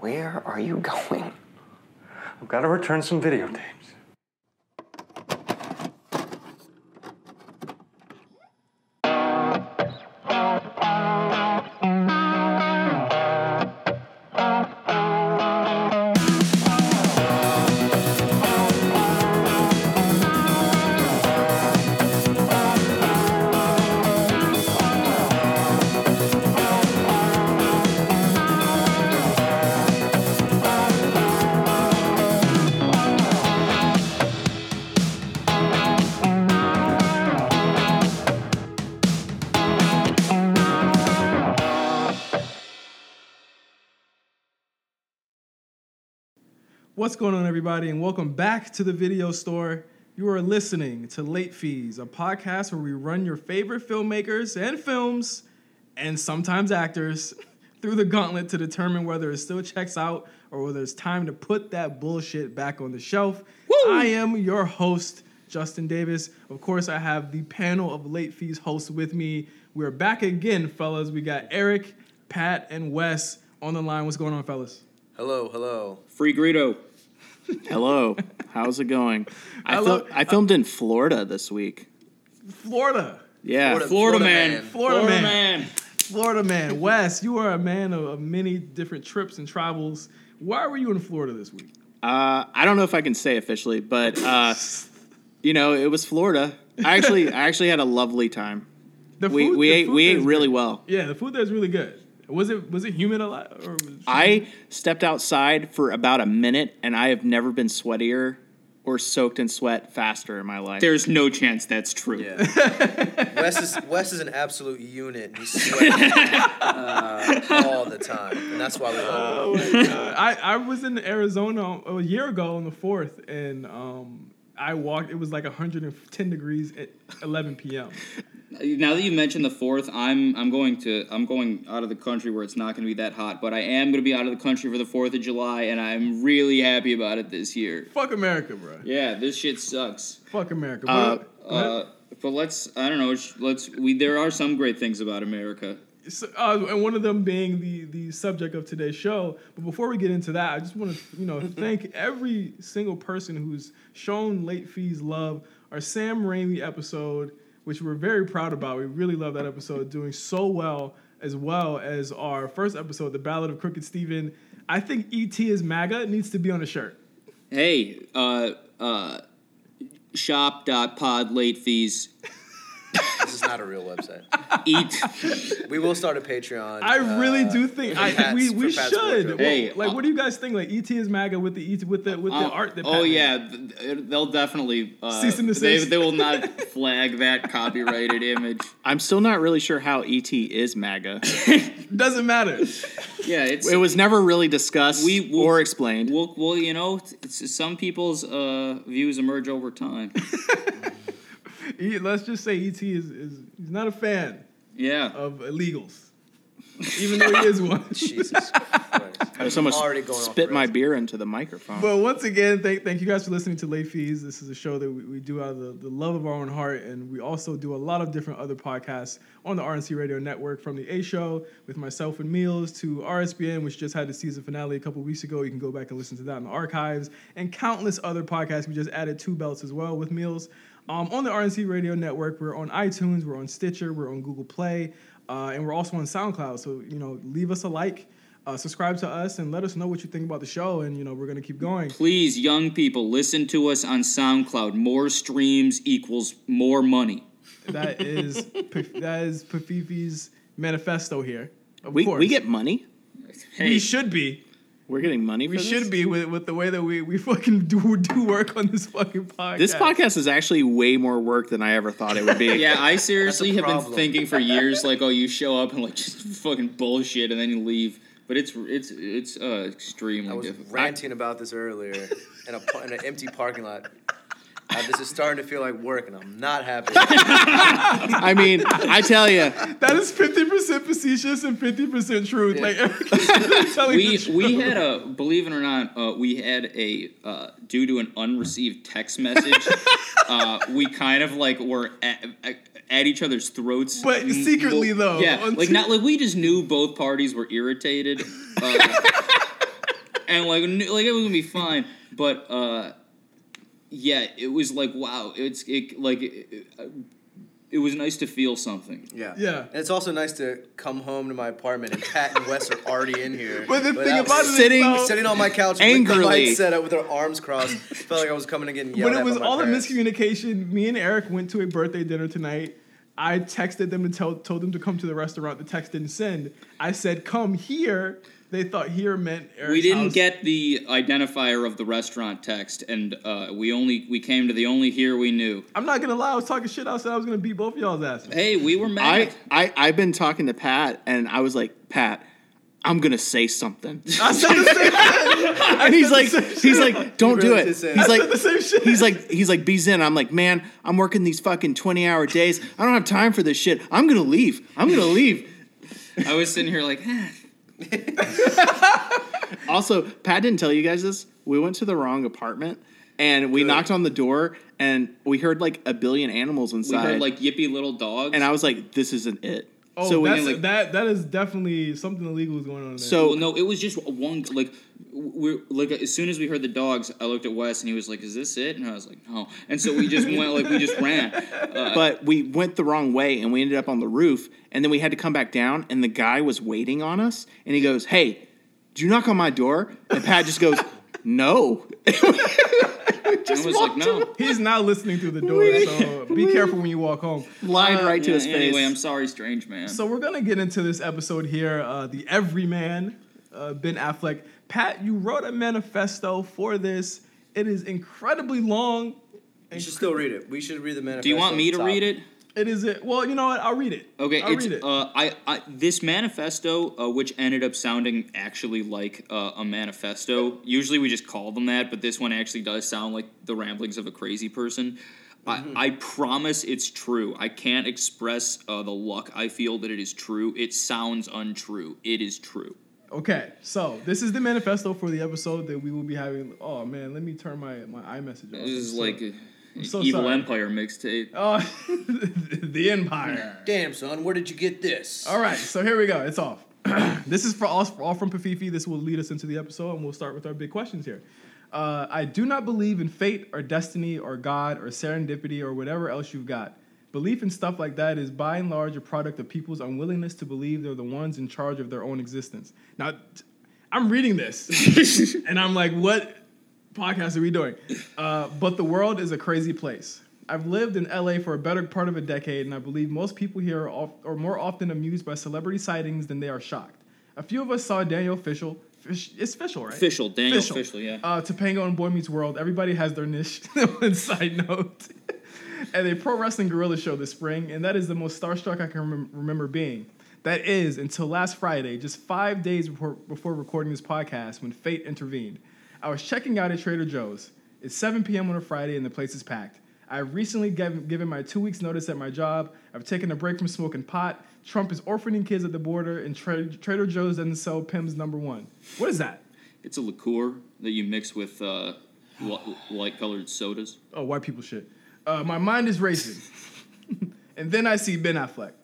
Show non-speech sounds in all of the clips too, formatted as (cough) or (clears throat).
Where are you (laughs) going? I've got to return some videotapes. Everybody, and welcome back to the video store. You are listening to Late Fees, a podcast where we run your favorite filmmakers and films, and sometimes actors, (laughs) through the gauntlet to determine whether it still checks out or whether it's time to put that bullshit back on the shelf. I am your host, Justin Davis. Of course, I have the panel of Late Fees hosts with me. We're back again, fellas. We got Eric, Pat, and Wes on the line. What's going on, fellas? Hello, hello. Free Greedo. Hello, how's it going? I, I fil- love- I filmed in Florida this week. Florida. Yeah, Florida- Florida, Florida man. man. Florida man. man. Florida man. Wes, you are a man of, of many different trips and travels. Why were you in Florida this week? Uh, I don't know if I can say officially, but uh, (laughs) you know, it was Florida. I actually, I actually had a lovely time. The We we the ate food we ate really great. well. Yeah, the food there is really good. Was it was it humid a lot? Or was I stepped outside for about a minute, and I have never been sweatier or soaked in sweat faster in my life. There's no chance that's true. Yeah. (laughs) Wes is Wes is an absolute unit. He's sweating uh, all the time, and that's why we love him. Oh my God. I, I was in Arizona a year ago on the fourth, and um, I walked. It was like 110 degrees at 11 p.m. Now that you mentioned the fourth, I'm I'm going to I'm going out of the country where it's not going to be that hot, but I am going to be out of the country for the Fourth of July, and I'm really happy about it this year. Fuck America, bro. Yeah, this shit sucks. Fuck America. Uh, But- Uh, but let's I don't know. Let's we there are some great things about America. So, uh, and one of them being the the subject of today's show. But before we get into that, I just want to you know (laughs) thank every single person who's shown late fees love. Our Sam Raimi episode, which we're very proud about. We really love that episode, doing so well as well as our first episode, the Ballad of Crooked Stephen. I think ET is MAGA needs to be on a shirt. Hey, uh, uh, shop.pod late fees. This is not a real website. (laughs) Eat. We will start a Patreon. I really uh, do think I, Pat's- we we Pat's should. wardrobe. Hey, like, uh, what do you guys think? Like, ET is MAGA with the ET with the with the Uh, art that. oh Pat made? yeah, th- they'll definitely uh, Cease and they, desist. they will not (laughs) flag that copyrighted image. I'm still not really sure how ET is MAGA. (laughs) doesn't matter. Yeah, it's it was never really discussed We- we- or explained. well, well, you know, it's, some people's uh, views emerge over time. E- Let's just say ET is, is he's not a fan Yeah, of illegals, even though he is one. (laughs) Jesus Christ. I just almost already going spit my beer into the microphone. But once again, thank, thank you guys for listening to Late Fees. This is a show that we, we do out of the, the love of our own heart, and we also do a lot of different other podcasts on the RNC Radio Network, from the A Show with myself and Meals to RSBN, which just had the season finale a couple weeks ago. You can go back and listen to that in the archives, and countless other podcasts. We just added two belts as well with Meals. Um, on the RNC Radio Network, we're on iTunes, we're on Stitcher, we're on Google Play, uh, and we're also on SoundCloud. So you know, leave us a like. Uh, subscribe to us and let us know what you think about the show, and you know we're gonna keep going. please, young people, listen to us on SoundCloud. More streams equals more money. That (laughs) is that is Pafifi's manifesto here. Of we, course, we get money. Hey, we should be. We're getting money. For We this? should be with, with the way that we, we fucking do do work on this fucking podcast. This podcast is actually way more work than I ever thought it would be. (laughs) Yeah, I seriously have been thinking for years, like, oh, you show up and like (laughs) just fucking bullshit, and then you leave. But it's it's it's uh, extremely I was difficult. ranting about this earlier in a in an empty parking lot. Uh, this is starting to feel like work, and I'm not happy. (laughs) I mean, I tell you, that is fifty percent facetious and fifty percent truth. Like Eric is really telling (laughs) we the truth. we had a believe it or not uh, we had a uh, due to an unreceived text message (laughs) uh, we kind of like were at, at, at each other's throats But M- secretly, well, though, yeah like se- not like we just knew both parties were irritated uh, and like knew- like it was gonna be fine. But uh, yeah, it was like wow, it's it like it, it, it was nice to feel something. Yeah. Yeah. And it's also nice to come home to my apartment and Pat and Wes are already in here. But the thing about it is, Sitting- though, sitting on my couch Angrily. with the mic set up with our arms crossed. Felt like I was coming and getting yelled But it was by my all a parents. miscommunication. Me and Eric went to a birthday dinner tonight. I texted them and tell, told them to come to the restaurant. The text didn't send. I said, "Come here." They thought here meant Eric's we didn't house. get the identifier of the restaurant text, and uh, we only we came to the only here we knew. I'm not gonna lie. I was talking shit. I said I was gonna beat both of y'all's asses. Hey, we were mad. I I've been talking to Pat, and I was like, Pat, I'm gonna say something, (laughs) I said the same thing. (laughs) and he's like, he's like, don't really do it. He's. I like, said the same shit. he's like, he's like, be zen. I'm like, man, I'm working these fucking 20 hour days. I don't have time for this shit. I'm gonna leave. I'm gonna leave. I was sitting here like, eh. (laughs) Also, Pat didn't tell you guys this. We went to the wrong apartment, and we Good. knocked on the door, and we heard like a billion animals we inside. heard like yippy little dogs. and I was like, this isn't it. Oh, so that's, like- that that is definitely something illegal is going on. There. So- well, no, it was just one like we like as soon as we heard the dogs, I looked at Wes and he was like, "Is this it?" And I was like, "No." And so we just went like we just ran. (laughs) Uh, but we went the wrong way and we ended up on the roof and then we had to come back down and the guy was waiting on us and he goes hey do you knock on my door and pat just goes no (laughs) I was like, "No." he's not listening through the door. So be careful when you walk home. lied right to Yeah, his face anyway, I'm sorry, strange man. So we're gonna get into this episode here. Uh, the Everyman, uh, Ben Affleck. Pat, you wrote a manifesto for this. It is incredibly long. You should still read it. We should read the manifesto. Do you want me to read it? It is it. Well, you know what? I'll read it. Okay, I'll it's read it. uh, I, I this manifesto, uh, which ended up sounding actually like uh, a manifesto. Usually we just call them that, but this one actually does sound like the ramblings of a crazy person. Mm-hmm. I, I promise it's true. I can't express uh, the luck I feel that it is true. It sounds untrue. It is true. okay, so this is the manifesto for the episode that we will be having. Oh man, let me turn my my iMessage off. This is So- like a, so evil sorry. empire mixtape. Oh, (laughs) the Empire. Damn, son, where did you get this? All right, so here we go. It's off. (clears throat) this is for all, all from Pafifi. This will lead us into the episode, and we'll start with our big questions here. Uh, I do not believe in fate or destiny or God or serendipity or whatever else you've got. Belief in stuff like that is by and large a product of people's unwillingness to believe they're the ones in charge of their own existence. Now, t- I'm reading this, (laughs) and I'm like, what podcast are we doing? Uh, but the world is a crazy place. I've lived in LA for a better part of a decade, and I believe most people here are, of, are more often amused by celebrity sightings than they are shocked. A few of us saw Danielle Fishel. Fish, it's Fishel, right? Official, Daniel Official, yeah. Uh, Topanga and Boy Meets World. Everybody has their niche. (laughs) One side note. and a pro wrestling Guerrilla show this spring, and that is the most starstruck I can remem- remember being. That is until last Friday, just five days before, before recording this podcast, when fate intervened. I was checking out at Trader Joe's. It's 7 p.m. on a Friday, and the place is packed. I've recently given, my two weeks' notice at my job. I've taken a break from smoking pot. Trump is orphaning kids at the border, and Tra- Trader Joe's doesn't sell Pimm's number one. What is that? It's a liqueur that you mix with uh, li- light-colored sodas. Oh, white people shit. Uh, my mind is racing. (laughs) and then I see Ben Affleck.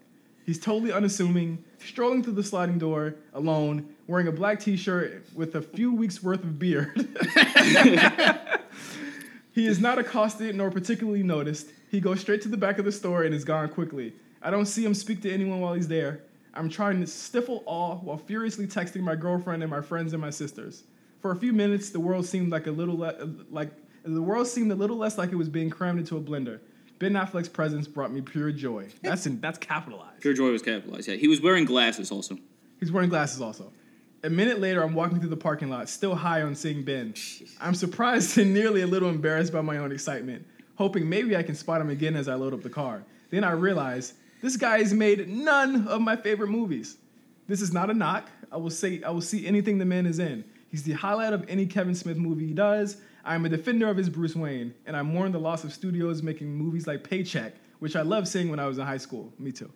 He's totally unassuming, strolling through the sliding door alone, wearing a black t shirt with a few weeks' worth of beard. (laughs) he is not accosted nor particularly noticed. He goes straight to the back of the store and is gone quickly. I don't see him speak to anyone while he's there. I'm trying to stifle awe while furiously texting my girlfriend and my friends and my sisters. For a few minutes, the world seemed like a little le- like the world seemed a little less like it was being crammed into a blender. Ben Affleck's presence brought me pure joy. That's in, that's capitalized. Pure Joy was capitalized. Yeah, he was wearing glasses also. He's wearing glasses also. A minute later, I'm walking through the parking lot, still high on seeing Ben. I'm surprised (laughs) and nearly a little embarrassed by my own excitement, hoping maybe I can spot him again as I load up the car. Then I realize this guy has made none of my favorite movies. This is not a knock. I will say I will see anything the man is in. He's the highlight of any Kevin Smith movie he does. I am a defender of his Bruce Wayne, and I mourn the loss of studios making movies like Paycheck, which I loved seeing when I was in high school. Me too.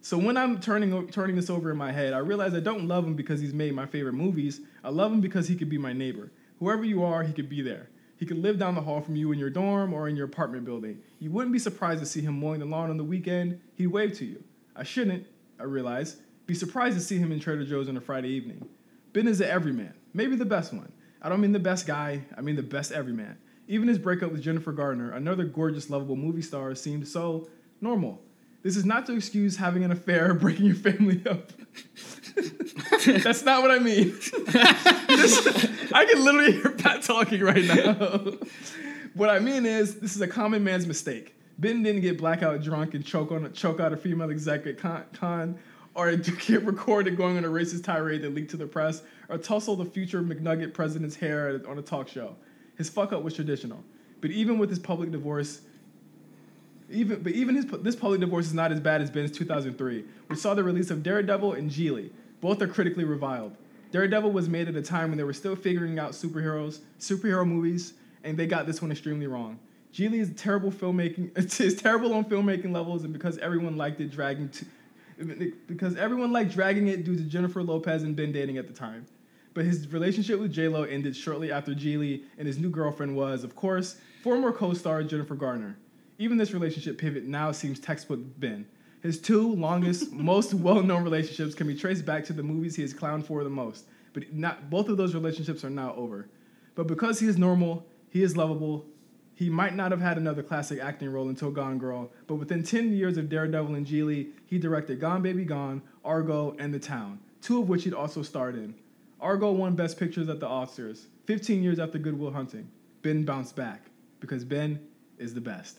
So when I'm turning turning this over in my head, I realize I don't love him because he's made my favorite movies. I love him because he could be my neighbor. Whoever you are, he could be there. He could live down the hall from you in your dorm or in your apartment building. You wouldn't be surprised to see him mowing the lawn on the weekend. He'd wave to you. I shouldn't, I realize, be surprised to see him in Trader Joe's on a Friday evening. Ben is an everyman. maybe the best one. I don't mean the best guy, I mean the best everyman. Even his breakup with Jennifer Garner, another gorgeous, lovable movie star, seemed so normal. This is not to excuse having an affair or (laughs) breaking your family up. (laughs) That's not what I mean. (laughs) This- I can literally hear Pat talking right now. what I mean is, this is a common man's mistake. Ben didn't get blackout drunk and choke on choke out a female exec at con, con or get recorded going on a racist tirade that leaked to the press, or tussle the future McNugget president's hair on a talk show. His fuck up was traditional. But even with his public divorce, even but even his this public divorce is not as bad as Ben's 2003, which saw the release of Daredevil and Gigli. Both are critically reviled. Daredevil was made at a time when they were still figuring out superheroes, superhero movies, and they got this one extremely wrong. Gigli is terrible filmmaking. (laughs) It's terrible on filmmaking levels, and because everyone liked it, dragging to, because everyone liked dragging it due to Jennifer Lopez and Ben dating at the time. But his relationship with J Lo ended shortly after Gigli, and his new girlfriend was, of course, former co-star Jennifer Garner. Even this relationship pivot now seems textbook Ben. His two longest, (laughs) most well-known relationships can be traced back to the movies he has clowned for the most. But not both of those relationships are now over. But because he is normal, he is lovable. He might not have had another classic acting role until Gone Girl, but within 10 years of Daredevil and Gigli, he directed Gone Baby Gone, Argo, and The Town, two of which he'd also starred in. Argo won Best Pictures at the Oscars, 15 years after Good Will Hunting. Ben bounced back because Ben is the best.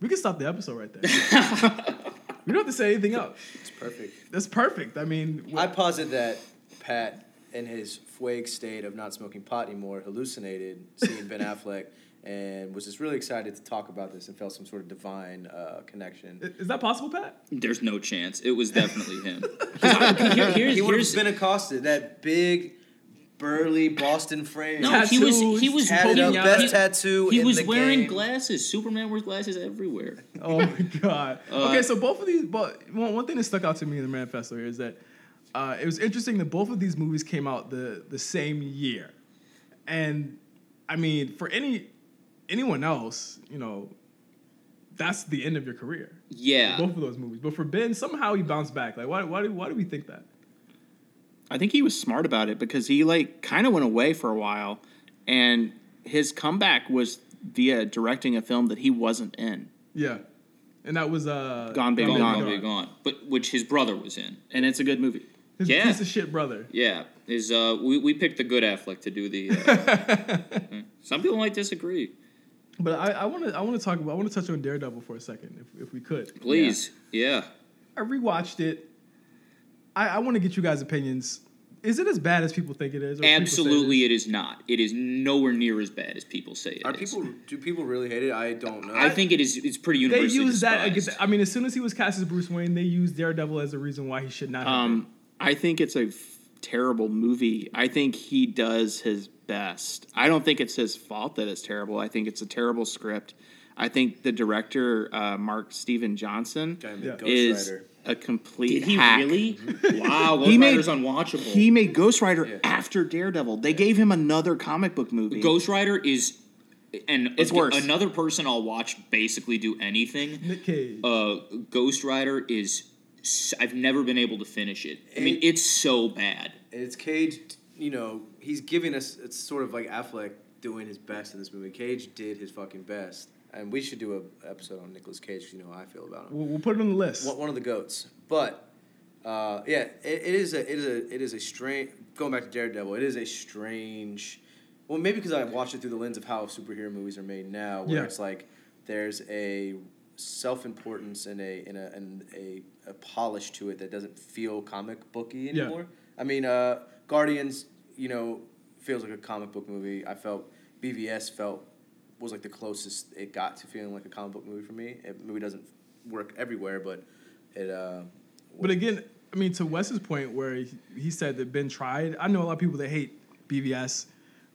We can stop the episode right there. (laughs) we don't have to say anything else. It's perfect. That's perfect. I mean, I posit that Pat, in his fugue state of not smoking pot anymore, hallucinated seeing Ben (laughs) Affleck and was just really excited to talk about this and felt some sort of divine uh, connection. is that possible, Pat? There's no chance. It was definitely him. (laughs) I- here- here's, he would here's, have been accosted. That big, burly Boston frame. no, he was he was tatted up, poking out. best He, tattoo he in was the wearing game. glasses. Superman wears glasses everywhere. Oh my god. Uh, okay, so both of these, but one, one thing that stuck out to me in the manifesto here is that uh, it was interesting that both of these movies came out the the same year, and I mean, for any anyone else, you know, that's the end of your career. Yeah. Both of those movies, but for Ben, somehow he bounced back. Like, why? Why do, why do we think that? I think he was smart about it because he like kind of went away for a while, and his comeback was via directing a film that he wasn't in, Yeah, and that was uh, Gone Baby Gone, Gone. Gone, Baby Gone. But which his brother was in. and it's a good movie. His Yeah. piece of shit brother. Yeah, Is uh, we we picked the good Affleck to do the. Uh, (laughs) some people might disagree. But I, I want to I want to talk about I want to touch on Daredevil for a second, if if we could. Please, yeah. I rewatched it. I, I want to get you guys' opinions. Is it as bad as people think it is? or people say it Absolutely, is? it is not. It is nowhere near as bad as people say it Are is. people? Do people really hate it? I don't know. I think it is. It's pretty universally They use that. despised. Against, I mean, as soon as he was cast as Bruce Wayne, they used Daredevil as a reason why he should not. Have Um, I think it's a f- terrible movie. I think he does his best. I don't think it's his fault that it's terrible. I think it's a terrible script. I think the director, uh, Mark Steven Johnson, Yeah. Is a complete Did he hack. really? (laughs) Wow, Ghost He made- Rider's unwatchable. He made Ghost Rider Yeah. after Daredevil. They gave him another comic book movie. Ghost Rider is, and It's a- worse. Another person I'll watch basically do anything. Nick Cage. Uh, Ghost Rider is. S- I've never been able to finish it. I mean, It- it's so bad. And it's Cage. You know, he's giving us. It's sort of like Affleck doing his best in this movie. Cage did his fucking best, and we should do a episode on Nicolas Cage. 'cause you know how I feel about him. we'll, we'll put it on the list. One, one of the goats. But uh, yeah, it, it is a it is a it is a strange. Going back to Daredevil, it is a strange. Well, maybe because I watched it through the lens of how superhero movies are made now, where Yeah. it's like there's a self importance and a and a and a, a polish to it that doesn't feel comic booky Yeah. anymore. I mean, uh, Guardians, you know, feels like a comic book movie. I felt BVS felt was like the closest it got to feeling like a comic book movie for me. It movie doesn't work everywhere, but it. Uh, But again, I mean, to Wes's point where he, he said that Ben tried. I know a lot of people that hate BVS,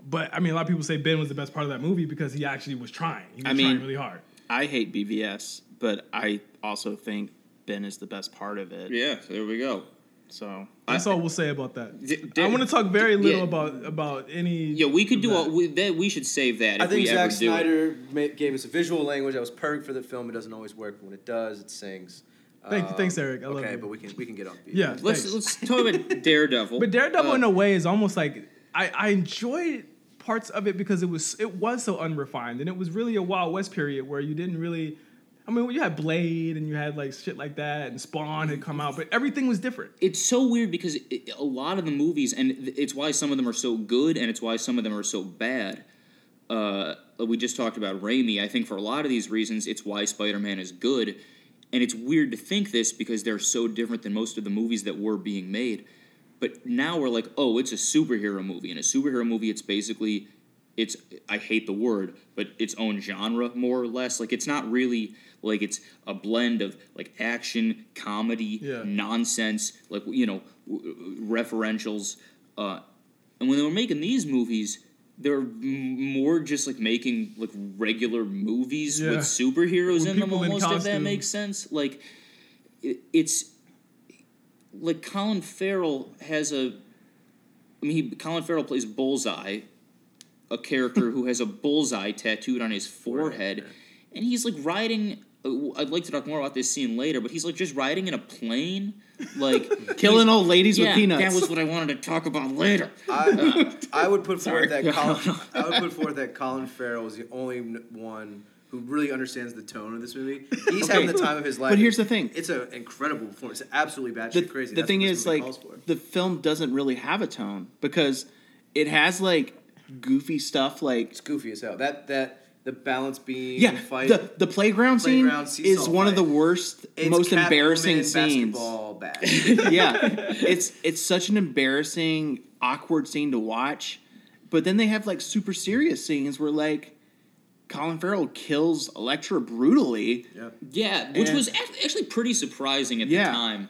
but I mean, a lot of people say Ben was the best part of that movie because he actually was trying. He was I mean- trying really hard. I hate BVS, but I also think Ben is the best part of it. Yeah, there we go. So That's all we'll say about that. D- I want to talk very little yeah. about about any. Yeah, we could do that. a, we, that. We should save that I if think we Zack ever do it. Snyder gave us a visual language that was perfect for the film. It doesn't always work, but when it does, it sings. Thank you- thanks, Um, Eric. I love okay, you. but we can we can get off. Yeah. Let's Thanks. let's talk about (laughs) Daredevil. But Daredevil, Uh, in a way, is almost like I, I enjoyed parts of it because it was it was so unrefined and it was really a Wild West period where you didn't really. I mean, you had Blade and you had like shit like that, and Spawn had come out, but everything was different. it's so weird because it, a lot of the movies, and it's why some of them are so good, and it's why some of them are so bad. Uh, we just talked about Raimi. I think for a lot of these reasons, it's why Spider-Man is good, and it's weird to think this because they're so different than most of the movies that were being made. But now we're like, oh, it's a superhero movie, and a superhero movie, it's basically, it's I hate the word, but its own genre more or less. Like it's not really like it's a blend of like action, comedy, Yeah. nonsense, like you know, referentials. Uh, and when they were making these movies, they were m- more just like making like regular movies Yeah. with superheroes With in them. people in Almost, if that makes sense. Like it, it's like Colin Farrell has a. I mean, he, Colin Farrell plays Bullseye, a character (laughs) who has a bullseye tattooed on his forehead, and he's like riding. Uh, I'd like to talk more about this scene later, but he's like just riding in a plane, like (laughs) Killing old ladies yeah, with peanuts. That was what I wanted to talk about later. I, (laughs) I would put Sorry. forward that (laughs) Colin, I would put forward that Colin Farrell is the only one who really understands the tone of this movie. He's having the time of his life. But here's the thing. It's an incredible performance. It's absolutely batshit the, crazy. the That's thing is like the film doesn't really have a tone because it has like goofy stuff like it's goofy as hell. That that the balance beam yeah fight. the the playground, Playground scene seesaw is one of the worst it's most Catwoman embarrassing scenes Basketball bad. (laughs) (laughs) yeah it's it's such an embarrassing awkward scene to watch but then they have like super serious scenes where like Colin Farrell kills Elektra brutally yeah. Yeah, which And- was actually pretty surprising at Yeah. the time.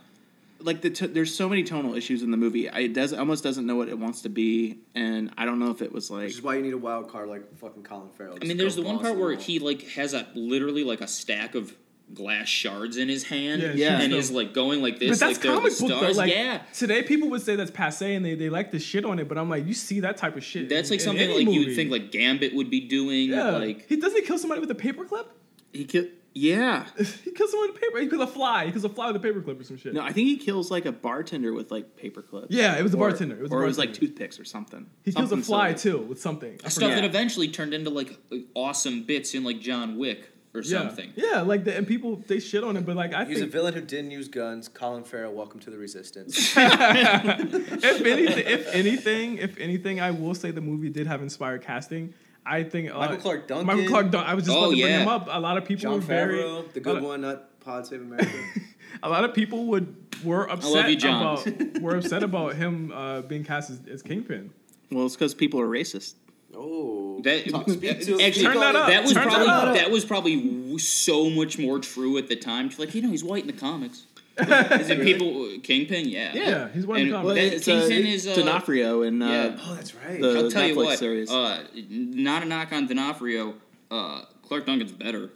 Like the t- there's so many tonal issues in the movie I- it does almost doesn't know what it wants to be and I don't know if it was like Which is why you need a wild card like fucking Colin Farrell. I mean, there's the one part where he like has a literally like a stack of glass shards in his hand, Yeah, Yeah. and shoots is like going like this. But this, that's like they're the comic book though. stars. Like yeah, today, people would say that's passe and they, they like to shit on it. But I'm like, you see that type of shit. that's in- like in something any like you'd think like Gambit would be doing. Yeah, Like he doesn't he kill somebody with a paperclip. he kill yeah (laughs) He kills someone with a paper. He kills a fly. He kills a fly with a paperclip or some shit. no I think he kills like a bartender with like paper clips Yeah, it was a Or- bartender. It was a or it was like bartender. toothpicks or something he kills a Something fly silly. too with something. I stuff forget. that eventually turned into like awesome bits in like John Wick or yeah. something. Yeah, like the, and people they shit on it, but like I think. He's a think villain who didn't use guns. Colin Farrell, welcome to the resistance. (laughs) if anything, if anything, if anything, I will say the movie did have inspired casting. I think uh, Michael Clarke Duncan. Michael Clarke Duncan. I was just Oh, about to bring yeah. him up. A lot of people John were very. Favreau, the good of- one, not Pod Save America. (laughs) A lot of people would were upset you, John. about (laughs) were upset about him uh, being cast as, as Kingpin. well it's because people are racist oh, That Talk- (laughs) actually Turn that up. that was Turn that probably up. that, was probably so much more true at the time. Just like you know, he's white in the comics. And (laughs) people, Kingpin, yeah, Yeah, he's one of the And comics. that- it's Kingpin uh, is uh, D'Onofrio and uh, yeah. oh, that's right. The- I'll tell you what. series. Uh, not a knock on D'Onofrio. Uh, Clarke Duncan's better.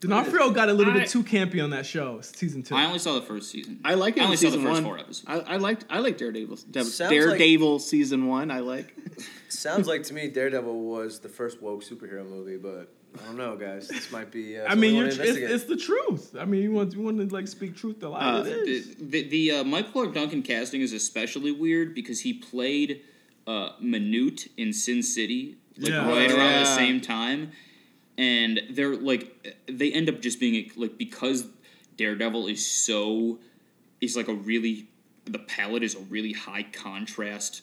D'Onofrio got a little I- bit too campy on that show, season two. I only saw the first season. I like it. I in only saw the first one. four episodes. I, I liked I like Daredevil. Dev- Sounds Daredevil season one. I like. (laughs) Sounds like to me Daredevil was the first woke superhero movie, but I don't know, guys. This might be. Uh, I mean, you're, wanna it's, it's the truth. I mean, you want you want to like speak truth to life. Uh. The, the, the uh, Michael Clarke Duncan casting is especially weird because he played uh, Manute in Sin City like Yeah. right around Yeah. the same time, and they're like they end up just being like because Daredevil is so is like a really the palette is a really high contrast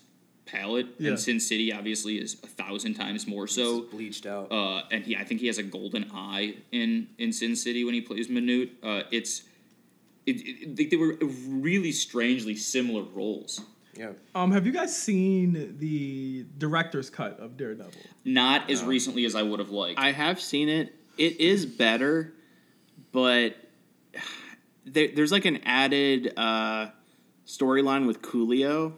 palette, Yeah. and Sin City obviously is a thousand times more so. It's bleached out. uh, and he I think he has a golden eye in in Sin City when he plays Manute. Uh, it's it, it, they- they were really strangely similar roles. yeah. Um, have you guys seen the director's cut of Daredevil? Not as recently as I would have liked. I have seen it. It is better, but (sighs) there, there's like an added uh, storyline with Coolio,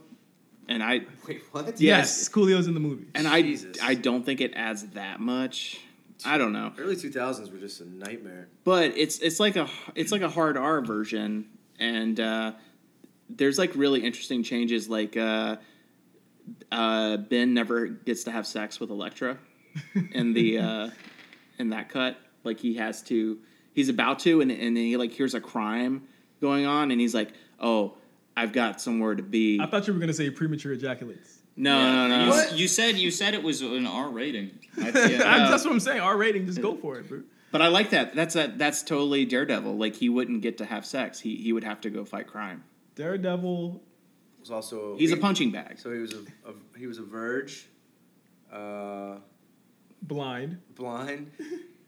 and I Wait, what? Yes. Yes, Coolio's in the movie. and I Jesus. I don't think it adds that much. I don't know, Early two thousands were just a nightmare. but it's it's like a it's like a hard R version, and uh, there's like really interesting changes. Like uh, uh, Ben never gets to have sex with Elektra (laughs) in the uh, in that cut. Like he has to, he's about to, and and then he like hears a crime going on, and he's like, "Oh, I've got somewhere to be." I thought you were gonna say premature ejaculates. No, Yeah. no, no. You. What? you said you said it was an R rating. (laughs) I, yeah, I- (laughs) uh, that's what I'm saying. R rating, just go for it, bro. But I like that. That's a, that's totally Daredevil. Like he wouldn't get to have sex. He he would have to go fight crime. Daredevil. Was also He's a punching bag. So he was a, a he was a verge, uh, Blind. blind.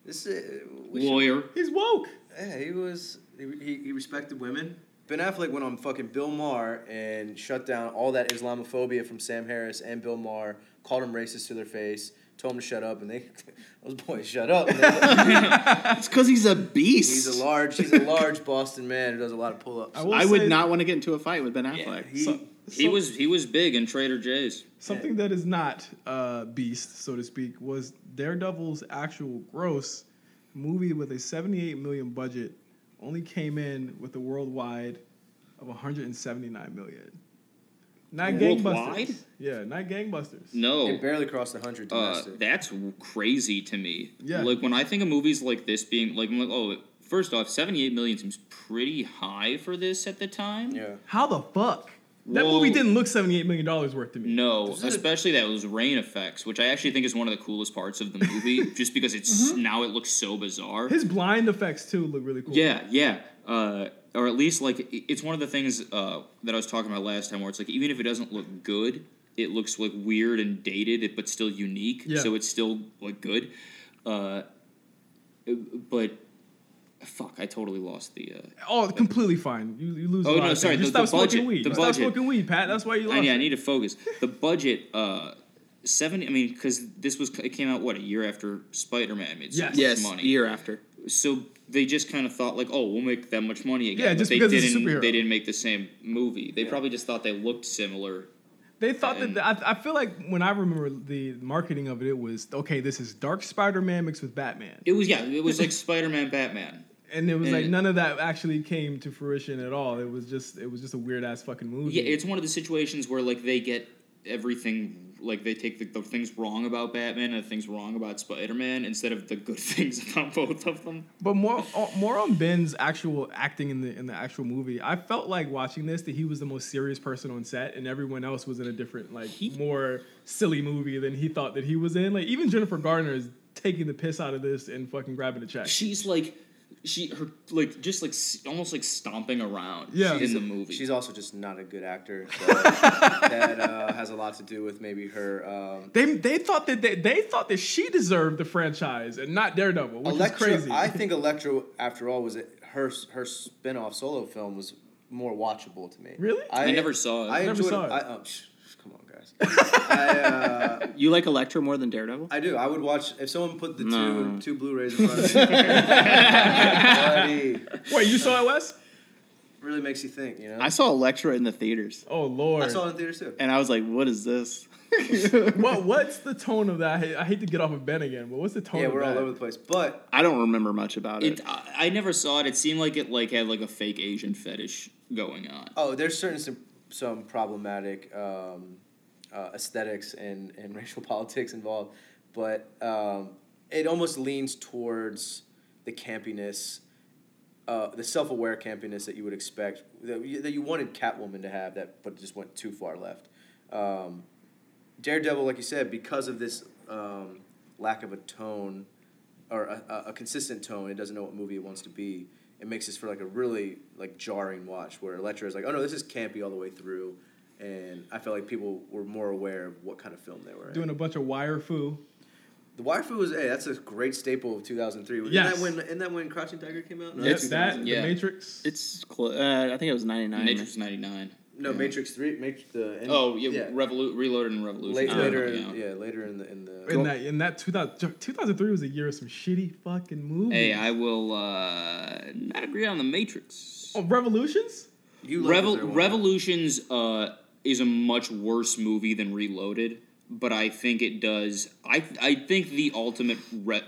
This is, we should- lawyer. He's woke. Yeah, he was. He, he, he respected women. Ben Affleck went on fucking Bill Maher and shut down all that Islamophobia from Sam Harris and Bill Maher. Called him racist to their face. Told him to shut up, and they (laughs) those boys shut up. (laughs) It's because he's a beast. he's a large. He's a large Boston man who does a lot of pull ups. I I would not want to get into a fight with Ben Affleck. he, So- He so- was he was big in Trader Joe's. Something that is not uh, Beast, so to speak, was Daredevil's actual gross movie with a 78 million budget only came in with a worldwide of 179 million. Not Worldwide? gangbusters. Yeah, not gangbusters. No, it barely crossed the hundred uh, that's crazy to me. Yeah. Like when I think of movies like this being like, I'm like oh, first off, 78 million seems pretty high for this at the time. yeah. How the fuck? That Well- movie didn't look 78 million dollars worth to me. No, This a- especially that those rain effects, which I actually think is one of the coolest parts of the movie, (laughs) just because it's now it looks so bizarre. His blind effects too look really cool. Yeah, yeah. Uh, or at least like it's one of the things uh, that I was talking about last time, where it's like even if it doesn't look good, it looks like weird and dated, but still unique. Yeah. So it's still like good. Uh, but fuck, I totally lost the. Uh, Oh, completely fine. You, you lose. Oh, a lot no, of sorry, things. You the- the stop smoking budget- weed. the you stop budget. smoking weed, Pat. That's why you lost. I, need, I need to focus. The budget, uh, seventy. I mean, because this was it came out what a year after Spider Man made so Yes. much yes, money. year after. so they just kind of thought like, oh, we'll make that much money again. Yeah, but just they because it's a didn't. superhero. They didn't make the same movie. They Yeah. probably just thought they looked similar. They thought And- that I, I feel like when I remember the marketing of it, it was okay. This is Dark Spider Man mixed with Batman, It was yeah, it was like Spider Man, Batman. And it was like none of that actually came to fruition at all. It was just it was just a weird ass fucking movie. Yeah, it's one of the situations where like they get everything like they take the, the things wrong about Batman and the things wrong about Spider Man instead of the good (laughs) things about both of them. But more uh, more on Ben's actual acting in the in the actual movie. I felt like watching this that he was the most serious person on set, and everyone else was in a different like He- more silly movie than he thought that he was in. Like even Jennifer Garner is taking the piss out of this and fucking grabbing a check. She's like, she her like just like almost like stomping around. Yeah. in the movie. She's also just not a good actor. So (laughs) that uh, has a lot to do with maybe her. Um, They they thought that they, they thought that she deserved the franchise and not Daredevil, which Elektra, is crazy. I think (laughs) Elektra, after all, was it her her spin off solo film was more watchable to me. Really? I never saw it. I Never enjoyed saw it. I, oh, sh- come on, guys. I, uh, (laughs) You like Elektra more than Daredevil? I do. I would watch if someone put the No. two two Blu-rays in front of me. (laughs) buddy, Wait, you saw it, Wes? really makes you think. You know. I saw Elektra in the theaters, Oh lord. I saw it in theaters too. and I was like, "What is this?" (laughs) what what's the tone of that? I hate, I hate to get off of Ben again, but what's the tone Yeah, of we're all that? over the place. But I don't remember much about it. It, I, I never saw it. It seemed like it like had like a fake Asian fetish going on. oh, there's certain some, some problematic um, uh, aesthetics and, and (laughs) racial politics involved, but um, it almost leans towards the campiness, uh, the self-aware campiness that you would expect that you, that you wanted Catwoman to have, that but just went too far left. Um, Daredevil, like you said, because of this um, lack of a tone or a, a- consistent tone, it doesn't know what movie it wants to be. It makes this for like a really like jarring watch where Elektra is like, oh no, this is campy all the way through, and I felt like people were more aware of what kind of film they were. in. Doing a bunch of wire fu. The Wire Fu was hey, that's a great staple of two thousand three. Isn't Yes. that when isn't that when Crouching Tiger came out? No, Yes, that Yeah. the Matrix. It's close. Uh, I think it was ninety nine. Matrix ninety nine. No, Matrix three, Matrix the end, Oh yeah, Revolu- Reloaded and Revolution. late, are later, in, yeah, later in the in the. in that in that 2000, 2003 was a year of some shitty fucking movies. Hey, I will uh, not agree on the Matrix. oh, Revolutions. You like Revol- Revolutions uh, is a much worse movie than Reloaded, but I think it does. I I think the ultimate re-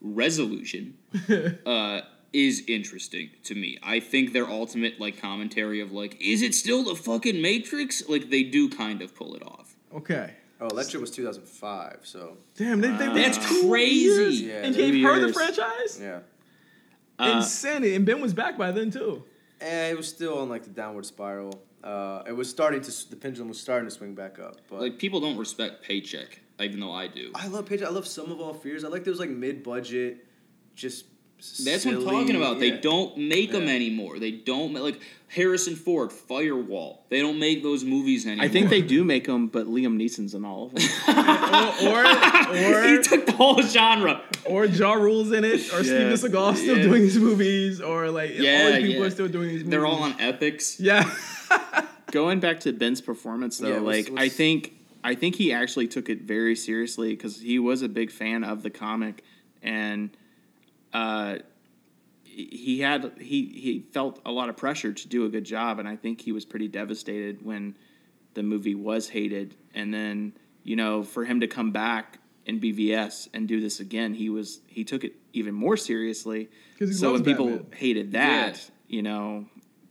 resolution (laughs) uh, is interesting to me. I think their ultimate like commentary of like, is it still the fucking Matrix? Like they do kind of pull it off. Okay. Oh, Elektra was two thousand five. So Damn, they, they That's crazy. Yeah, and two gave her the franchise. yeah, Uh, Insanity, and Ben was back by then too. And it was still on like the downward spiral. Uh, it was starting to the pendulum was starting to swing back up. But Like people don't respect paycheck, even though I do. I love paycheck. I love Sum of All Fears. I like those like mid budget, just. That's what I'm talking about. They don't make them anymore. They don't ma- like Harrison Ford, Firewall. They don't make those movies anymore. I think they do make them, but Liam Neeson's in all of them. (laughs) or he or took the whole genre. or Ja Rule's in it, or Steven Yeah. Seagal still Yeah. doing these movies, or like all Yeah, these people yeah. are still doing these movies. They're all on epics. Yeah. (laughs) Going back to Ben's performance though, Yeah, what's- like I think I think he actually took it very seriously because he was a big fan of the comic, and uh, he had he he felt a lot of pressure to do a good job, and I think he was pretty devastated when the movie was hated, and then you know for him to come back in BVS and do this again, he was he took it even more seriously. 'Cause he So when people Batman. hated that, Yeah. you know,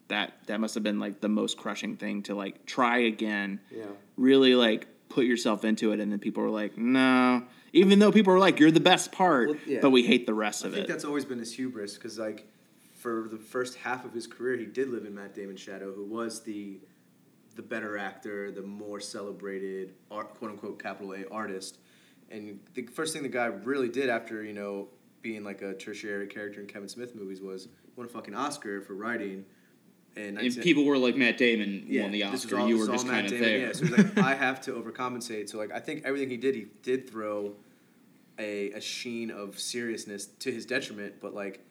that that must have been like the most crushing thing to like try again. Yeah. Really like put yourself into it, and then people were like, no. Even though people were like, you're the best part, Well, yeah. but we hate the rest I of it. I think that's always been his hubris because like for the first half of his career, he did live in Matt Damon's shadow, who was the the better actor, the more celebrated art, quote unquote capital A artist. And the first thing the guy really did after you know being like a tertiary character in Kevin Smith movies was won a fucking Oscar for writing. And, And people were like, Matt Damon yeah, won the Oscar. all- you were just Matt kind of there. Yeah, so like, (laughs) I have to overcompensate. So like, I think everything he did, he did throw a, a sheen of seriousness to his detriment, but like,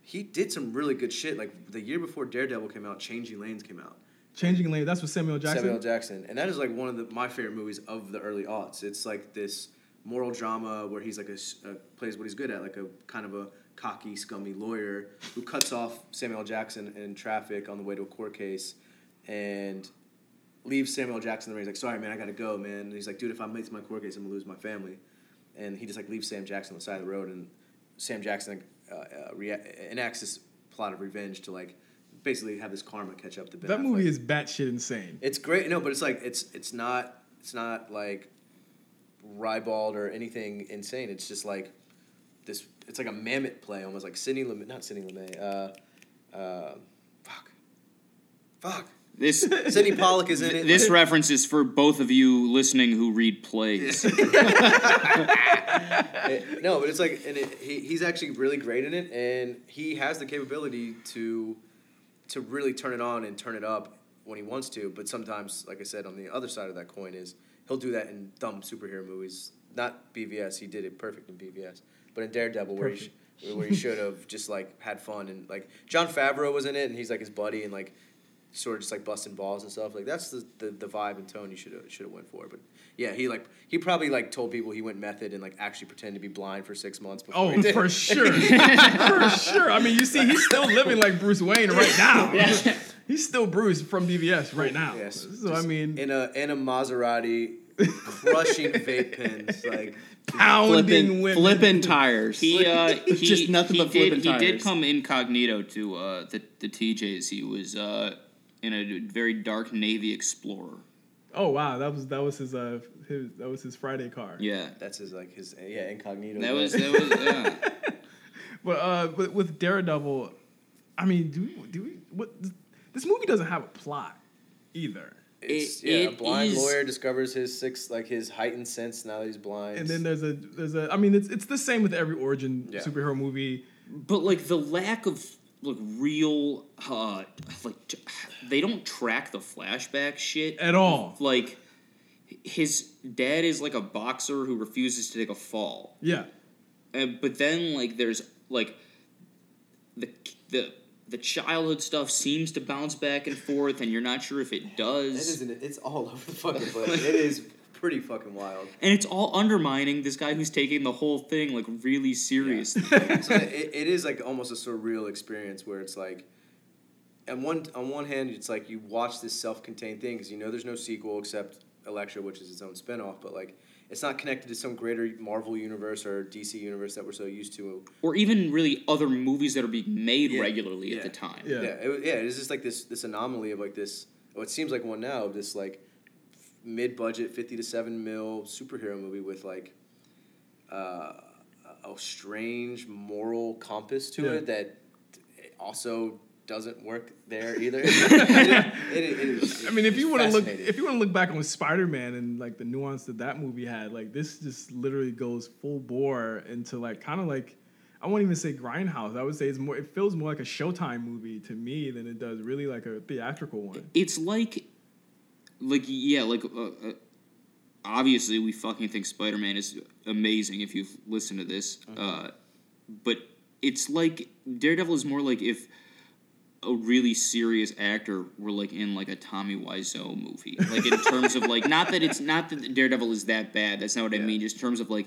he did some really good shit. Like the year before Daredevil came out, Changing Lanes came out. Changing Lanes, That's with Samuel Jackson. Samuel Jackson, and that is like one of the, my favorite movies of the early aughts. It's like this moral drama where he's like a, uh, plays what he's good at, like a kind of a cocky, scummy lawyer who cuts off Samuel Jackson in traffic on the way to a court case, and leaves Samuel Jackson there. He's like, "Sorry, man, I gotta go, man." And he's like, "Dude, if I make my court case, I'm gonna lose my family," and he just like leaves Sam Jackson on the side of the road, and Sam Jackson uh, uh, rea- enacts this plot of revenge to like basically have this karma catch up to Ben That Affleck. movie is batshit insane. It's great, no, but it's like it's it's not it's not like ribald or anything insane. It's just like this. It's like a Mamet play, almost like Sidney Lumet, not Sidney Lumet. Uh, uh, fuck, fuck. This (laughs) Sydney Pollack is in it. this reference is for both of you listening who read plays. (laughs) No, but it's like, and it, he, he's actually really great in it, and he has the capability to to really turn it on and turn it up when he wants to. But sometimes, like I said, on the other side of that coin is he'll do that in dumb superhero movies. Not BVS, he did it perfect in BVS, but in Daredevil, where he sh- where he should have just like had fun and like Jon Favreau was in it, and he's like his buddy and like sort of just like busting balls and stuff. Like that's the, the, the vibe and tone you should have should have went for. But yeah, he like he probably like told people he went method and like actually pretended to be blind for six months before. Oh, he did. for sure. (laughs) for sure. I mean, you see, he's still living like Bruce Wayne right now. Yeah. He's still Bruce from BVS right now. Yes. So, I mean, in a in a Maserati, crushing vape pens like. (laughs) pounding Flipping, women. flipping tires. He uh, (laughs) he, Just nothing he but did, flipping He did come incognito to uh, the the TJs. He was uh, in a very dark Navy Explorer. Oh wow, that was that was his uh his that was his Friday car. Yeah, That's his like his yeah incognito. that was that was yeah. (laughs) But uh, with, with Daredevil, I mean, do we do we what? This movie doesn't have a plot either. It's, It- yeah, a blind is- lawyer discovers his six like his heightened sense now that he's blind. And then there's a there's a I mean, it's it's the same with every origin Yeah. superhero movie. But like the lack of like real uh like t- they don't track the flashback shit At all. Like his dad is like a boxer who refuses to take a fall. Yeah. And, but then like there's like the the the childhood stuff seems to bounce back and forth and you're not sure if it it does. isn't. It's all over the fucking place. (laughs) it is pretty fucking wild. And it's all undermining this guy who's taking the whole thing like really seriously. (laughs) so it, it is like almost a surreal experience where it's like on one on one hand it's like you watch this self-contained thing because you know there's no sequel except Elektra which is its own spin-off but like it's not connected to some greater Marvel universe or DC universe that we're so used to or even really other movies that are being made Yeah, regularly yeah. at the time. Yeah. yeah it, was- yeah it's just like this this anomaly of like this what seems like one now of this like mid-budget 50 to 7 mil superhero movie with like uh, a strange moral compass to Yeah. it that also doesn't work there (laughs) either. (laughs) it, it, it is, I mean, if you want to look, if you want to look back on Spider Man and like the nuance that that movie had, like this just literally goes full bore into like kind of like I won't even say grindhouse. I would say it's more. It feels more like a Showtime movie to me than it does really like a theatrical one. It's like, like yeah, like uh, uh, obviously we fucking think Spider Man is amazing if you've listened to this, uh, but it's like Daredevil is more like if a really serious actor were like in like a Tommy Wiseau movie, like in terms of like not that it's not that Daredevil is that bad. That's not what I mean. Just in terms of like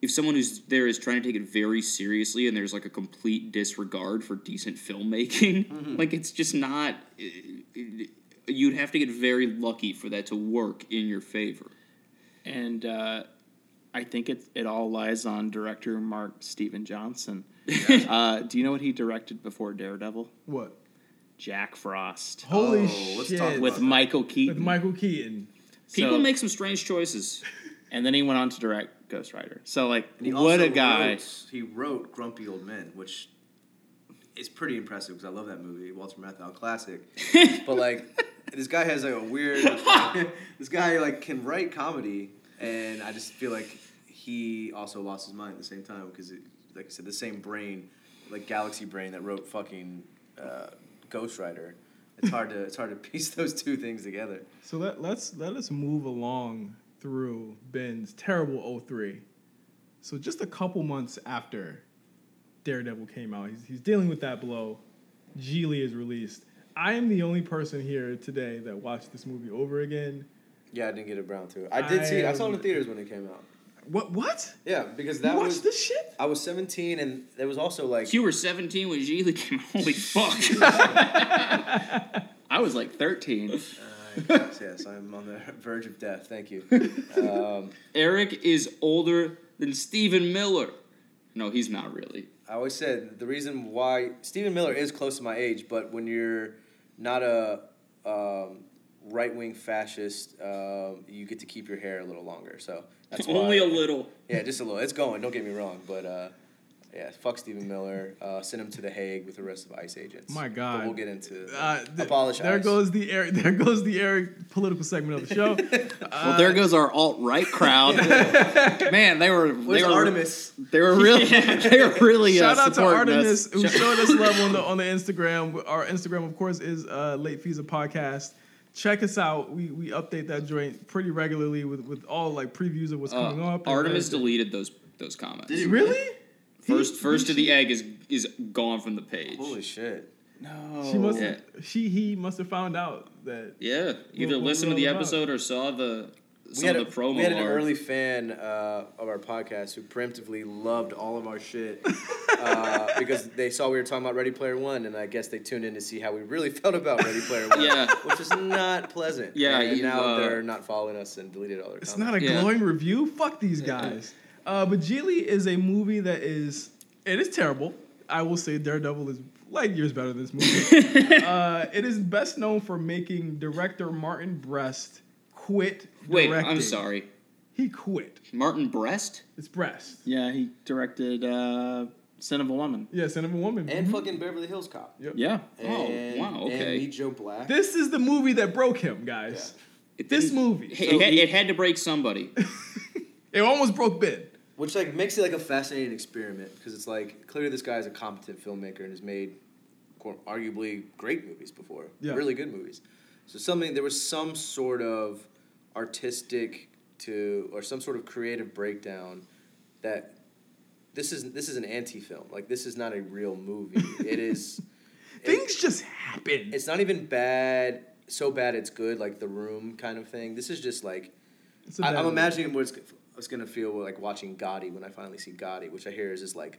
if someone who's there is trying to take it very seriously and there's like a complete disregard for decent filmmaking, like it's just not. it- it- you'd have to get very lucky for that to work in your favor. and uh, I think it it all lies on director Mark Steven Johnson. (laughs) uh, do you know what he directed before Daredevil? What? Jack Frost Holy Oh, let's shit! talk with about Michael Keaton. with Michael Keaton. People So- make some strange choices. and then he went on to direct Ghost Rider. So like, he what a guy! Wrote, he wrote Grumpy Old Men, which is pretty impressive because I love that movie, Walter Matthau classic. (laughs) but like, this guy has like a weird. (laughs) (laughs) this guy like can write comedy, and I just feel like he also lost his mind at the same time because, like I said, the same brain, like Galaxy Brain, that wrote fucking uh, Ghost Rider. It's hard to it's hard to (laughs) piece those two things together. So let let's let us move along through Ben's terrible 03. So just a couple months after Daredevil came out, he's, he's dealing with that blow. Gigli is released. I am the only person here today that watched this movie over again. Yeah, I didn't get around brown it. I did see it. I saw it in am- theaters when it came out. What? What? Yeah, because You that watched was this shit? I was 17 and there was also like You were 17 when Gigli came. Holy fuck. (laughs) I was like thirteen. uh, yes, yes, I'm on the verge of death. Thank you. Um, Eric is older than Stephen Miller. No, he's not really. I always said the reason why Stephen Miller is close to my age, but when you're not a um, right wing fascist, um, you get to keep your hair a little longer. So that's (laughs) why. Only a little. Yeah, just a little. It's going. Don't get me wrong, but uh, yeah, fuck Stephen Miller. Uh, send him to the Hague with the rest of ICE agents. My But God. we'll get into Uh, th- abolish there ICE. goes the Eric. (laughs) There goes the Eric political segment of the show. (laughs) well, there goes our alt right crowd. (laughs) Man, they were Where's they were Artemis? they were really they were really Shout uh, out to Artemis us. who showed us love on the on the Instagram. Our Instagram, of course, is uh, Late Fees a podcast. Check us out. We we update that joint pretty regularly with, with all like previews of what's Uh, coming up. Artemis everything. deleted those those comments. Did he Really? First, He- first he- to the egg is is gone from the page. Holy shit. No, She must. Yeah. She he must have found out that. Yeah, either what listened we're to the all about. episode or saw the We had, of a, the promo. we had an art. early fan uh, of our podcast who preemptively loved all of our shit uh, because they saw we were talking about Ready Player One, and I guess they tuned in to see how we really (laughs) felt about Ready Player One, Yeah. which is not pleasant. Yeah, and you, now uh, they're not following us and deleted all their It's comments. not a Yeah. glowing review. Fuck these guys. Uh, but Gigli is a movie that is. It is terrible. I will say Daredevil is light years better than this movie. (laughs) uh, it is best known for making director Martin Brest quit. Wait, directing. I'm sorry, He quit. Martin Brest. It's Brest. Yeah, he directed uh, Scent of a Woman. Yeah, Scent of a Woman. and Mhm. fucking Beverly Hills Cop. Yeah, Oh, wow, okay. And Meet Joe Black. This is the movie that broke him, guys. It This didn't- movie. It, So had, he- it had to break somebody. (laughs) It almost broke Ben. Which like makes it like a fascinating experiment because it's like clearly this guy is a competent filmmaker and has made arguably great movies before, Yeah. really good movies. So something there was some sort of artistic to or some sort of creative breakdown that this is this is an anti-film. Like this is not a real movie. (laughs) it is. Things just happen. it's not even bad. So bad it's good, like The Room kind of thing. This is just like I, I'm movie. imagining what it's, it's gonna feel like watching Gotti when I finally see Gotti, which I hear is just like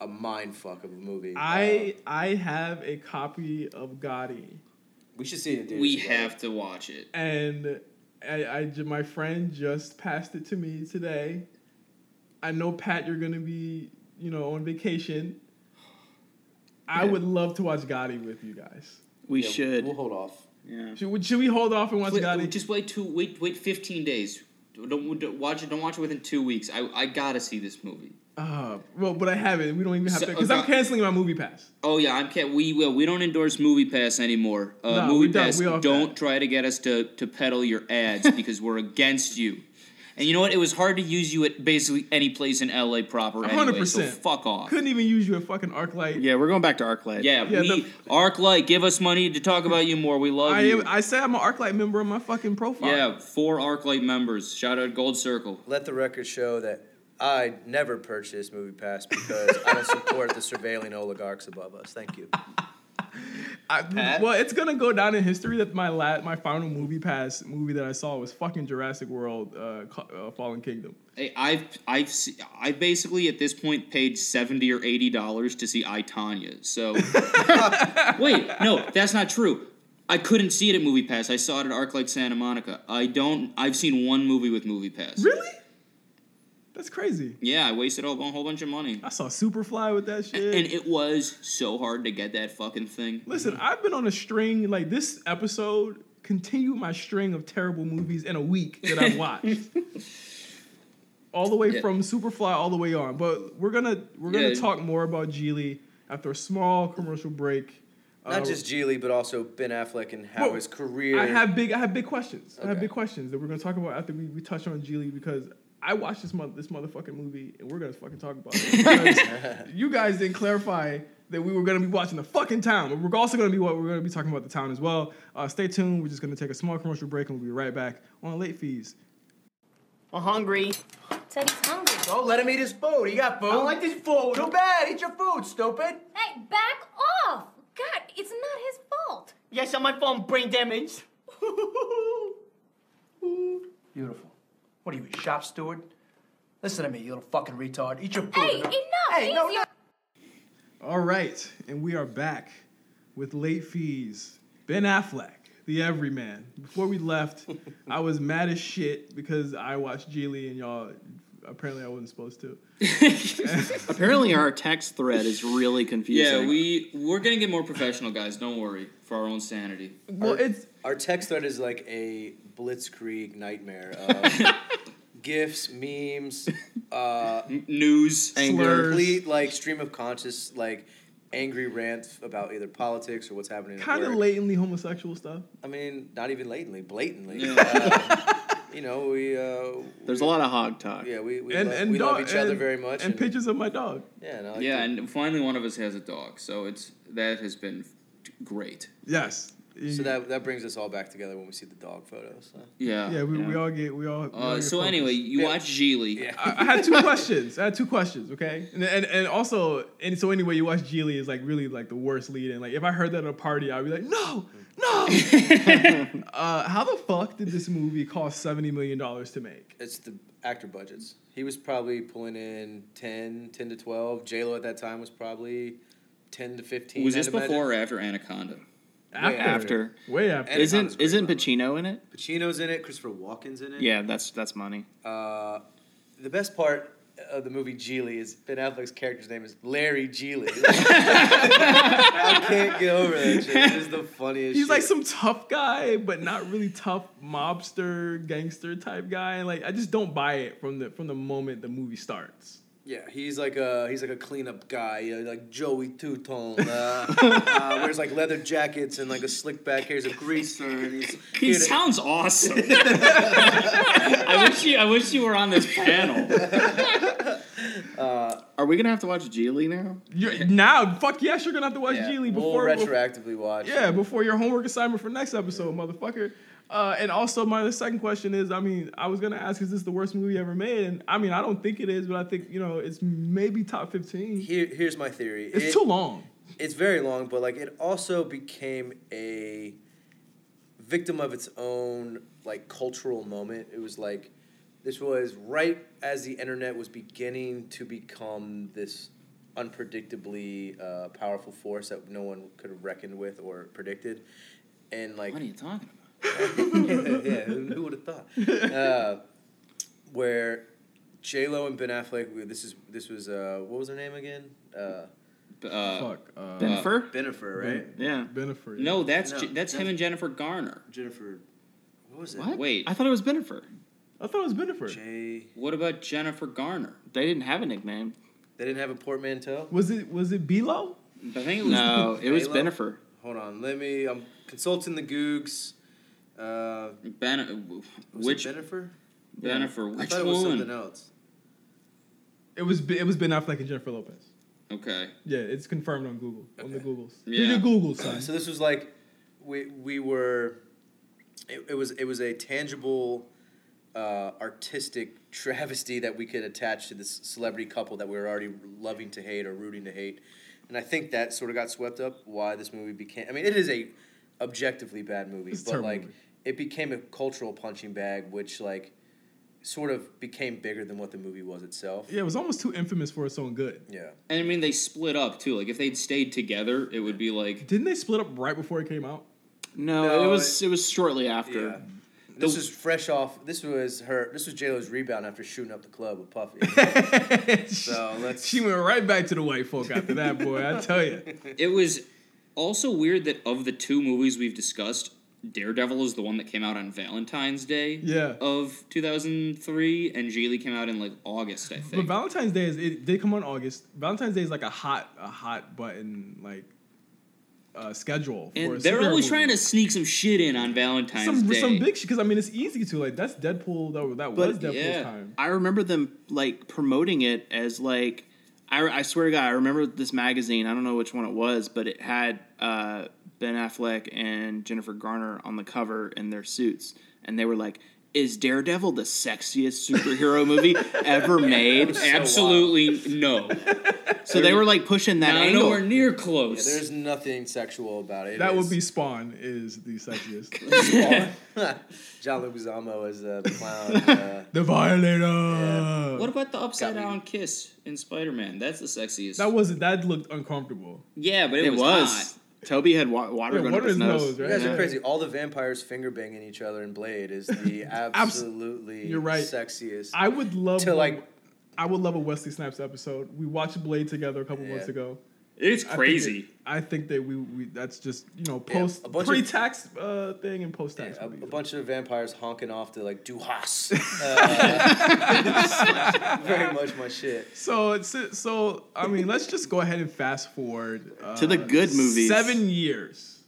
a mind fuck of a movie. I Uh, I have a copy of Gotti, we should see it. In we together. have to watch it. and I, I my friend just passed it to me today. I know Pat, you're gonna be you know on vacation. I would love to watch Gotti with you guys. we Yeah, should. We'll hold off. yeah. Should, we- should we hold off and watch Wait, Gotti? just wait two. Wait, wait, fifteen days. Don't, don't watch it. Don't watch it within two weeks. I, I gotta see this movie. Uh, well, but I haven't. We don't even have So- to because I'm canceling my movie pass. Oh yeah, I'm can't. We will. We don't endorse Movie Pass anymore. Uh, No, movie we don't. Pass, We off don't try to get us to to peddle your ads because we're against you. And you know what? It was hard to use you at basically any place in LA proper. Anyway, hundred so percent. fuck off. Couldn't even use you at fucking ArcLight. Yeah, we're going back to ArcLight. Yeah, Yeah, we the- ArcLight, give us money to talk about you more. We love I you. am, I say I'm an ArcLight member on my fucking profile. yeah, four ArcLight members. Shout out Gold Circle. Let the record show that I never purchased Movie Pass because I don't support the (laughs) surveilling oligarchs above us. Thank you. I, well, it's gonna go down in history that my la- my final movie pass movie that I saw was fucking Jurassic World: uh, uh, Fallen Kingdom. Hey, I've I've se- I basically at this point paid seventy or eighty dollars to see I Tonya. So (laughs) wait, no, that's not true. I couldn't see it at Movie Pass. I saw it at ArcLight Santa Monica. I don't. I've seen one movie with Movie Pass. Really? That's crazy. Yeah, I wasted a whole, bunch of money, I saw Superfly with that shit. and it was so hard to get that fucking thing. Listen, I've been on a string like this episode continued my string of terrible movies in a week that I've (laughs) watched. all the way Yeah. from Superfly all the way on. But we're gonna we're gonna Yeah. talk more about Gigli after a small commercial break. Not Uh, just Gigli, but also Ben Affleck and how Well, his career. I have big I have big questions. I have big questions that we're gonna talk about after we, we touch on Gigli because I watched this month this motherfucking movie and we're gonna fucking talk about it. (laughs) You guys didn't clarify that we were gonna be watching the fucking town. But we're also gonna be what we're gonna be talking about the town as well. Uh, stay tuned. We're just gonna take a small commercial break and we'll be right back on late fees. I'm hungry. Teddy's he's hungry. Oh, let him eat his food. He got food. I don't like this food. Too bad. Eat your food, stupid. Hey, back off! God, it's not his fault. Yes, on my phone, brain damage. (laughs) Beautiful. What are you, a shop steward? Listen to me, you little fucking retard. Eat your food. Hey, enough! Hey, no, Easy. no. All right, and we are back with late fees. Ben Affleck, the everyman. Before we left, (laughs) I was mad as shit because I watched Gigli and y'all. Apparently, I wasn't supposed to. (laughs) Apparently, our text thread is really confusing. Yeah, we we're gonna get more professional, guys. Don't worry for our own sanity. Well, it's Our text thread is like a blitzkrieg nightmare of (laughs) gifs, memes, uh, N- News. Slurs. complete like stream of conscious like angry rant about either politics or what's happening. at kind of work. latently homosexual stuff. I mean, not even latently, blatantly. Yeah. Uh, you know, we. Uh, There's a lot of hog talk. Yeah, we we, And lo- and we dog, love each other and- very much. And pictures of my dog. Yeah, and I like Yeah, to- and finally one of us has a dog, so it's that has been great. Yes. so that that brings us all back together when we see the dog photos. huh? Yeah. Yeah, we, we all get we all. we all Uh, get so focused. anyway, you Yeah. watch Gigli. Yeah. I, I had two questions. I had two questions. Okay, and and, and also, and so anyway, you watch Gigli is like really like the worst lead, and like if I heard that at a party, I'd be like, no, no. (laughs) uh, how the fuck did this movie cost seventy million dollars to make? It's the actor budgets. He was probably pulling in 10, 10 to 12. J-Lo at that time was probably 10 to 15. Was I'd this imagine. before or after Anaconda? After, after. way after. And- Isn't isn't by the way. Pacino in it? Pacino's in it. Christopher Walken's in it. Yeah, that's that's money. Uh, the best part of the movie Gigli is Ben Affleck's character's name is Larry Gigli. (laughs) I can't get over that shit. It is the funniest He's like some tough guy, but not really tough mobster gangster type guy. And like I just don't buy it from the from the moment the movie starts. Yeah, he's like a he's like a cleanup guy, you know, like Joey Two Tone. Uh, (laughs) uh, wears like leather jackets and like a slick back hair. He's a greaser, and he's He to- sounds awesome. (laughs) I wish you I wish you were on this panel. (laughs) Are we gonna have to watch Gigli now? You're, now, fuck yes, you're gonna have to watch yeah, Gigli we'll before retroactively watch. Yeah, before your homework assignment for next episode, motherfucker. Uh, and also, my second question is, I mean, I was gonna ask, is this the worst movie ever made? And I mean, I don't think it is, but I think you know, it's maybe top fifteen. Here, here's my theory. It's It- too long. It's very long, but like it also became a victim of its own like cultural moment. It was like this was right as the internet was beginning to become this unpredictably uh, powerful force that no one could have reckoned with or predicted, and like What are you talking about? Yeah, who, who would have thought? Uh, where J Lo and Ben Affleck. This is this was uh, what was her name again? Uh, Uh, Fuck. Uh, Bennifer? Bennifer, right? Yeah. Bennifer. no, that's No, J- that's him and Jennifer Garner. Jennifer. What was it? What? Wait. I thought it was Bennifer. I thought it was Bennifer. J. What about Jennifer Garner? They didn't have a nickname. They didn't have a portmanteau. Was it was it Bilo? I think it was (laughs) No, it was Halo? Benifer. Hold on, let me. I'm consulting the Googs. Uh, Ben. was Which Jennifer, Benifer? Bennifer? I Which thought it was something else. It was it was Ben Affleck and Jennifer Lopez. Okay. Yeah, it's confirmed on Google on the Okay. Googles. Yeah. Do the Google son. So this was like, we we were. It, it was it was a tangible, uh, artistic (laughs) travesty that we could attach to this celebrity couple that we were already loving to hate or rooting to hate, and I think that sort of got swept up. Why this movie became? I mean, it is a objectively bad movie, It's a but terrible like movie. It became a cultural punching bag, which like, sort of became bigger than what the movie was itself. Yeah, it was almost too infamous for its own good. Yeah. And I mean, they split up too. Like if they'd stayed together, it would be like Didn't they split up right before it came out? No, No, it was it was shortly after. Yeah. This is fresh off. This was her. This was J Lo's rebound after shooting up the club with Puffy. (laughs) so let's. She went right back to the white folk after that, boy. I tell you. it was also weird that of the two movies we've discussed, Daredevil is the one that came out on Valentine's Day Yeah. of 2003, and Gigli came out in like August, I think. But. Valentine's Day is it did come on August. Valentine's Day is like a hot a hot button like uh, schedule. and for a they're always movie. trying to sneak some shit in on Valentine's some Day. some big shit because I mean it's easy to like that's Deadpool that that But, was Deadpool's yeah. time. I remember them like promoting it as like I, I swear to God, I remember this magazine. I don't know which one it was, but it had uh, Ben Affleck and Jennifer Garner on the cover in their suits, and they were like, "Is Daredevil the sexiest superhero movie (laughs) ever made?" Absolutely no. So they were like pushing that Not angle. nowhere near Yeah, close. there's nothing sexual about it. It That would be Spawn is the sexiest. (laughs) (laughs) John Leguizamo as uh, the clown. Uh, the Violator. Yeah. what about the upside down kiss in Spider Man? That's the sexiest. That wasn't. that looked uncomfortable. yeah, but it, it was. was. Tobey had wa- water Yeah, going water up his in his nose. nose, You guys yeah. are crazy. All the vampires finger banging each other in Blade is the (laughs) absolutely You're right. sexiest. I would love To, like- I would love a Wesley Snipes episode. We watched Blade together a couple Yeah. months ago. It's crazy. I think that we, we that's just you know Yeah, post a bunch pre-tax uh, thing and post-tax. a, a bunch of vampires honking off to like Duhas. (laughs) Uh, (laughs) very much my shit. So it's so I mean let's just go ahead and fast forward uh, To the good movies. Seven years.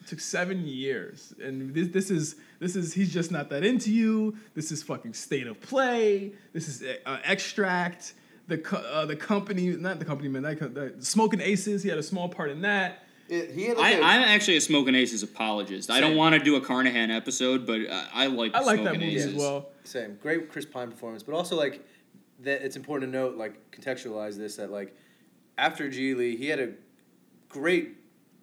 It took seven years, and this this is this is he's just not that into you. This is fucking state of play. This is uh, extract. The co- uh, the company, not the company man, that, co- the Smoking Aces. He had a small part in that. he had I, I'm actually a Smoking Aces apologist. I don't Same. want to do a Carnahan episode, but uh, I like. I like that Smokin' movie Aces. as well. Same. Great Chris Pine performance, but also like that. It's important to note, like contextualize this that like after Gigli, he had a great,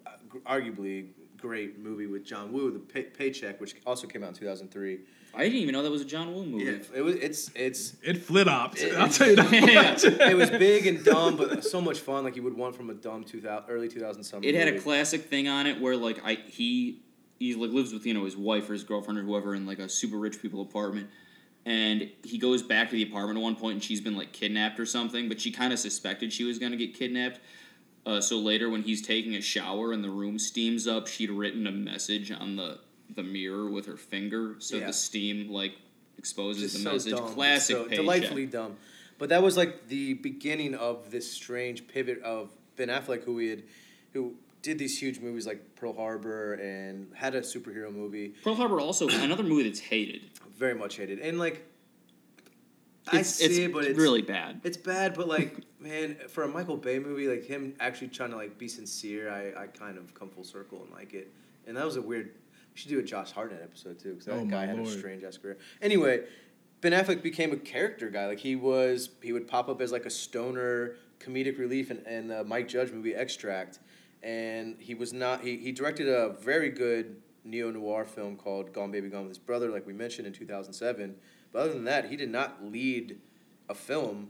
uh, g- arguably great movie with John Woo, The Pay- Paycheck, which also came out in two thousand three. I didn't even know that was a John Woo movie. Yeah, it was. It's it's. It flit opped. It- I'll tell you that. (laughs) much. it was big and dumb, but so much fun. Like you would want from a dumb two thousand early two thousand summer. It had a classic thing on it where like I he he like lives with you know his wife or his girlfriend or whoever in like a super rich people apartment, and he goes back to the apartment at one point and she's been like kidnapped or something, but she kind of suspected she was gonna get kidnapped. Uh, so later when he's taking a shower and the room steams up, she'd written a message on the the mirror with her finger, so Yeah. the steam like exposes Just the so message. dumb. Classic so paycheck. delightfully dumb. But that was like the beginning of this strange pivot of Ben Affleck, who we had, who did these huge movies like Pearl Harbor and had a superhero movie, Pearl Harbor also (clears throat) another movie that's hated. very much hated, and like I It's, see it's it, but it's really bad. It's bad, but like, man, for a Michael Bay movie, like him actually trying to like be sincere, I, I kind of come full circle and like it. And that was a weird. We should do a Josh Hartnett episode too, because that Oh, guy had a strange ass career. Anyway, Ben Affleck became a character guy. Like he was, he would pop up as like a stoner comedic relief in, in the Mike Judge movie Extract, and he was not. He he directed a very good neo noir film called Gone Baby Gone with his brother, like we mentioned in two thousand seven. But other than that, he did not lead a film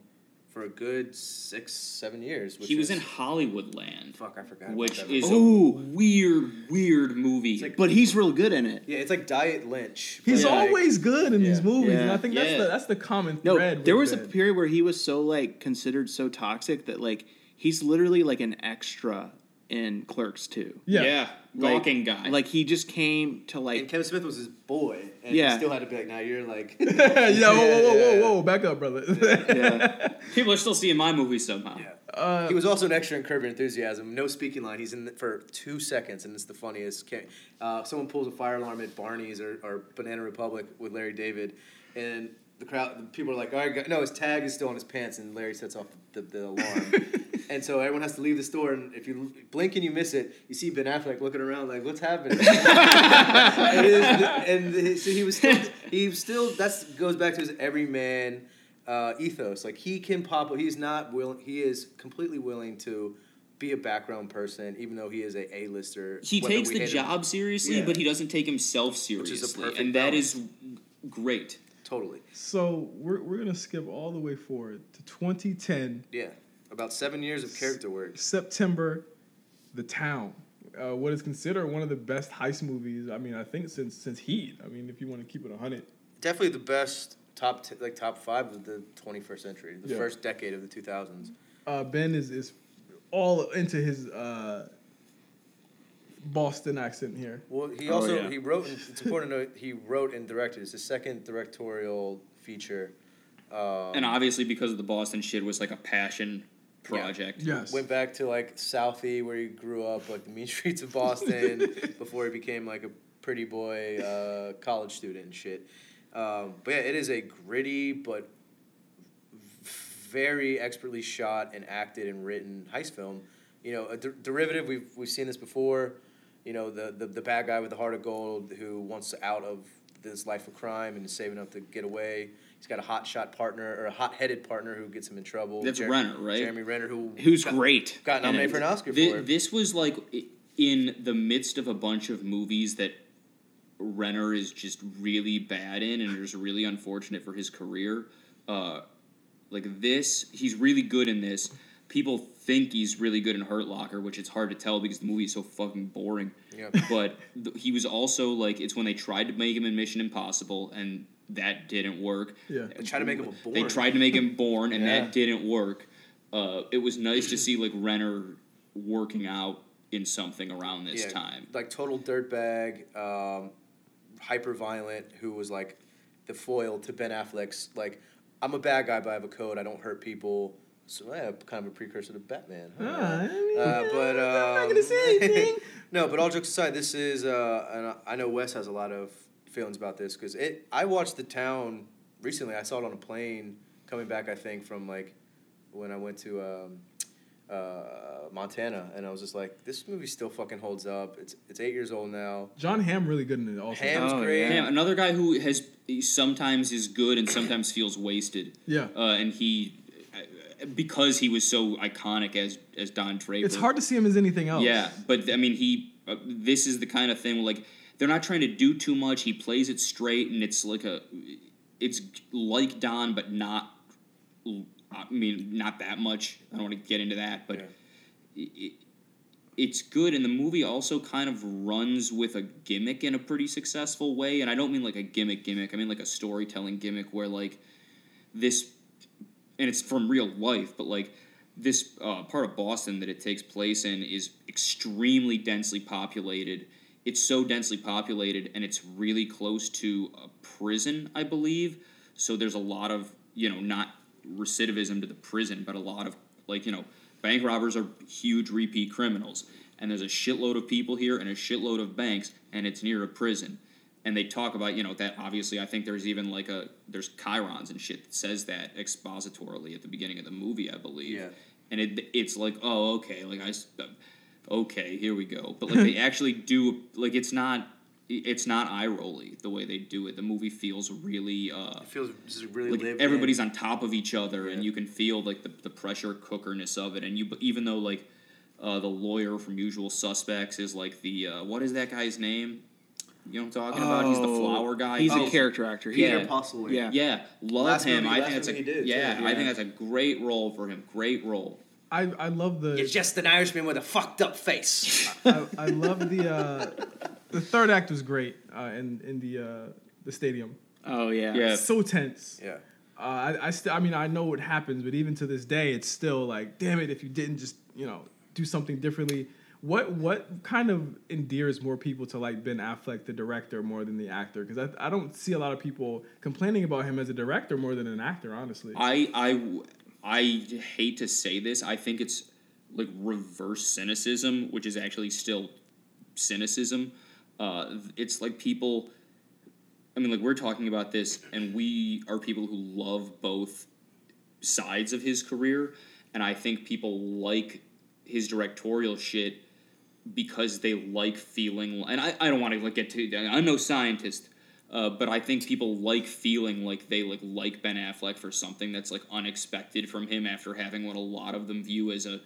for a good six, seven years. Which He was is, in Hollywoodland. Fuck, I forgot. about which that is movie. a Ooh. weird, weird movie. like- But he's real good in it. yeah, it's like Diet Lynch. He's but, like, always good in these Yeah. movies, and I think that's Yeah. the that's the common thread. No, there with was a Ben. period where he was so like considered so toxic that like he's literally like an extra in Clerks too. Yeah. Yeah, Like- guy. Like he just came to like And Kevin Smith was his boy, and Yeah. he still had to be like, "Now you're like." (laughs) (laughs) yeah, whoa, whoa, whoa, whoa, whoa, back up, brother. yeah. (laughs) people are still seeing my movies somehow. Yeah. he was also an extra in Curb Your Enthusiasm. No speaking line. He's in it for two seconds, and it's the funniest. Ca- Uh, someone pulls a fire alarm at Barney's or, or Banana Republic with Larry David, and the crowd, the people are like, "All right, go-" no, his tag is still on his pants," and Larry sets off the, the alarm, and so everyone has to leave the store. And if you blink and you miss it, you see Ben Affleck looking around like, "What's happening?" (laughs) It is- and he- so he was still, he was still. That's goes back to his everyman uh, ethos. Like he can pop. He's not willing. He is completely willing to be a background person, even though he is a A lister. He takes the job seriously, Yeah. but he doesn't take himself is a seriously, perfect and that balance. is great. Totally. so we're, we're gonna skip all the way forward to 2010, Yeah. About seven years of character work. September, The Town. Uh, what is considered one of the best heist movies. I mean, I think since since Heat. I mean, if you want to keep it hundred. Definitely the best top t- like top five of the 21st century. The Yeah. first decade of the 2000s. Uh, ben is is all into his uh, Boston accent here. Well, he Oh, also yeah. he wrote. And it's important to note he wrote and directed. It's his second directorial feature. Um, And obviously, because of the Boston shit, was like a passion project. Yes. went back to like Southie where he grew up, like the mean (laughs) streets of Boston, (laughs) before he became like a pretty boy uh, college student and shit. Um, but yeah, it is a gritty but very expertly shot and acted and written heist film. You know, a der- derivative. We've we've seen this before. You know, the, the the bad guy with the heart of gold who wants out of this life of crime and is saving up to get away. He's got a hot shot partner or a hot headed partner who gets him in trouble. That's Renner, right? Jeremy Renner, who Who's got- great. got nominated for an Oscar for it. This was like in the midst of a bunch of movies that Renner is just really bad in, and is really unfortunate for his career. Uh, like this, he's really good in this. People think he's really good in Hurt Locker, which it's hard to tell because the movie is so fucking boring. Yeah. But th- he was also like, it's when they tried to make him in Mission Impossible, and that didn't work. Yeah. They tried to make him a Bourne. They tried to make him Bourne, and Yeah. that didn't work. Uh, it was nice to see like Renner working out in something around this Yeah, time. Like total dirtbag, um, hyper violent, who was like the foil to Ben Affleck's like, I'm a bad guy, but I have a code. I don't hurt people. So yeah, kind of a precursor to Batman. huh? Ah, I mean, Uh, but I'm um, not gonna say anything. (laughs) no, but all jokes aside, this is, uh, and I- I know Wes has a lot of feelings about this because it. I watched The Town recently. I saw it on a plane coming back. I think from like when I went to um, uh, Montana, and I was just like, this movie still fucking holds up. It's it's eight years old now. Jon Hamm really good in it also. Hamm's Oh, great. Yeah, another guy who has sometimes is good and sometimes feels wasted. Yeah. Uh, and he, uh, because he was so iconic as as Don Draper. It's hard to see him as anything else. Yeah, but I mean, he. Uh, this is the kind of thing like they're not trying to do too much. He plays it straight, and it's like a, it's like Don, but not. I mean, not that much. I don't want to get into that, but Yeah. it, it's good, and the movie also kind of runs with a gimmick in a pretty successful way. And I don't mean like a gimmick gimmick. I mean like a storytelling gimmick where like this, and it's from real life, but like this uh, part of Boston that it takes place in is extremely densely populated. It's so densely populated, and it's really close to a prison, I believe. So there's a lot of you know not recidivism to the prison, but a lot of like you know bank robbers are huge repeat criminals, and there's a shitload of people here and a shitload of banks, and it's near a prison. And they talk about you know that obviously I think there's even like a there's chyrons and shit that says that expositorily at the beginning of the movie I believe. Yeah. And it it's like oh okay like I okay here we go but (laughs) like they actually do like it's not it's not eye rolly the way they do it the movie feels really uh It feels just really like lived everybody's in. on top of each other and you can feel like the, the pressure cookerness of it and you even though like uh, the lawyer from usual suspects is like the uh, what is that guy's name you know what i'm talking about he's the Oh, flower guy He's Oh. a character actor. Peter yeah. Postlethwaite. Yeah. yeah love Last him movie- i think that's a movie he did, too. yeah, i think that's a great role for him great role I, I love the It's just an Irishman with a fucked up face. I, I love the uh, the third act was great uh, in in the uh, the stadium. Oh yeah. Yeah. So tense. yeah. Uh, I I, st- I mean I know what happens, but even to this day, it's still like, damn it, if you didn't just you know do something differently. What what kind of endears more people to like Ben Affleck, the director, more than the actor? Because I, I don't see a lot of people complaining about him as a director more than an actor, honestly. I I I hate to say this. I think it's like reverse cynicism, which is actually still cynicism. Uh, it's like people. I mean, like we're talking about this, and we are people who love both sides of his career, and I think people like his directorial shit because they like feeling. And I, I don't want to like get to. I'm no scientist, uh, but I think people like feeling like they like like Ben Affleck for something that's like unexpected from him after having what a lot of them view as a